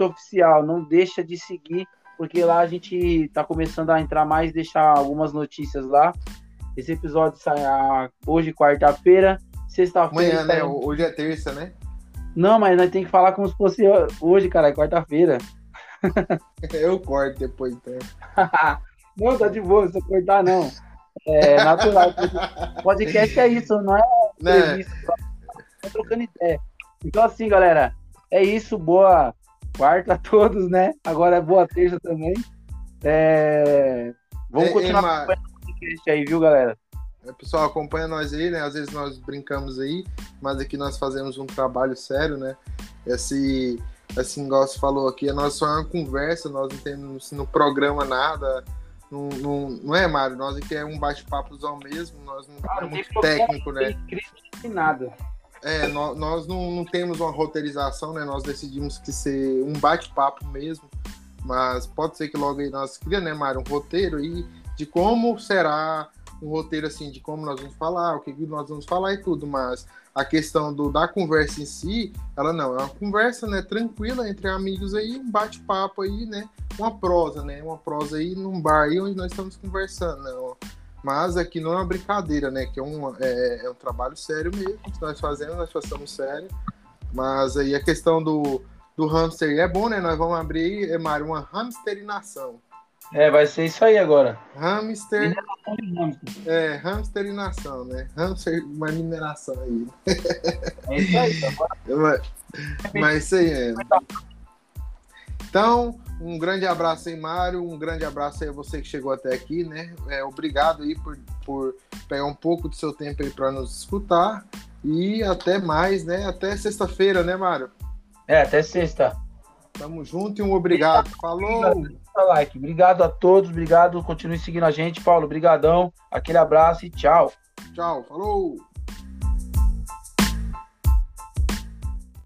Oficial. Não deixa de seguir, porque lá a gente tá começando a entrar mais, deixar algumas notícias lá. Esse episódio sai ah, hoje, quarta-feira. Sexta-feira. Amanhã, né? Hoje é terça, né? Não, mas nós tem que falar como se fosse hoje, cara, é quarta-feira. Eu corto depois, então. não, tá de boa, não precisa cortar, não. É natural. Podcast é isso, não é Né? entrevista. Tá trocando ideia. Então, assim, galera, é isso. Boa quarta a todos, né? Agora é boa terça também. É, Vamos continuar ei, acompanhando o podcast aí, viu, galera? É, Pessoal, acompanha nós aí, né? Às vezes nós brincamos aí, mas aqui nós fazemos um trabalho sério, né? Esse, esse negócio falou aqui, nós só é uma conversa, nós não temos no programa nada. Não, não, não é, Mário? Nós aqui é um bate-papozão mesmo, nós não Ah, é não tem muito técnico, Não né? tem crítica nem nada. É, nó- nós, não, não temos uma roteirização, né? Nós decidimos que ser um bate-papo mesmo. Mas pode ser que logo aí nós criamos, né, Mário, um roteiro aí de como será um roteiro assim, de como nós vamos falar, o que nós vamos falar e tudo. Mas a questão do, da conversa em si, ela não, é uma conversa, né, tranquila entre amigos aí, um bate-papo aí, né? Uma prosa, né? Uma prosa aí num bar aí onde nós estamos conversando, né? Mas aqui não é uma brincadeira, né? Que é um, é, é um trabalho sério mesmo que nós fazemos, nós passamos sério. Mas aí a questão do, do hamster é bom, né? Nós vamos abrir é, Mário, uma hamsterinação. É, vai ser isso aí agora. Hamster, é, hamsterinação, né? Hamster, uma mineração aí. É isso aí, tá bom? Mas, mas isso aí é. Então, um grande abraço aí, Mário. Um grande abraço aí a você que chegou até aqui, né? É, obrigado aí por, por pegar um pouco do seu tempo aí para nos escutar. E até mais, né? Até sexta-feira, né, Mário? É, até sexta. Tamo junto e um obrigado. Falou! Like. Obrigado a todos, obrigado. Continue seguindo a gente, Paulo. Brigadão. Aquele abraço e tchau. Tchau, falou!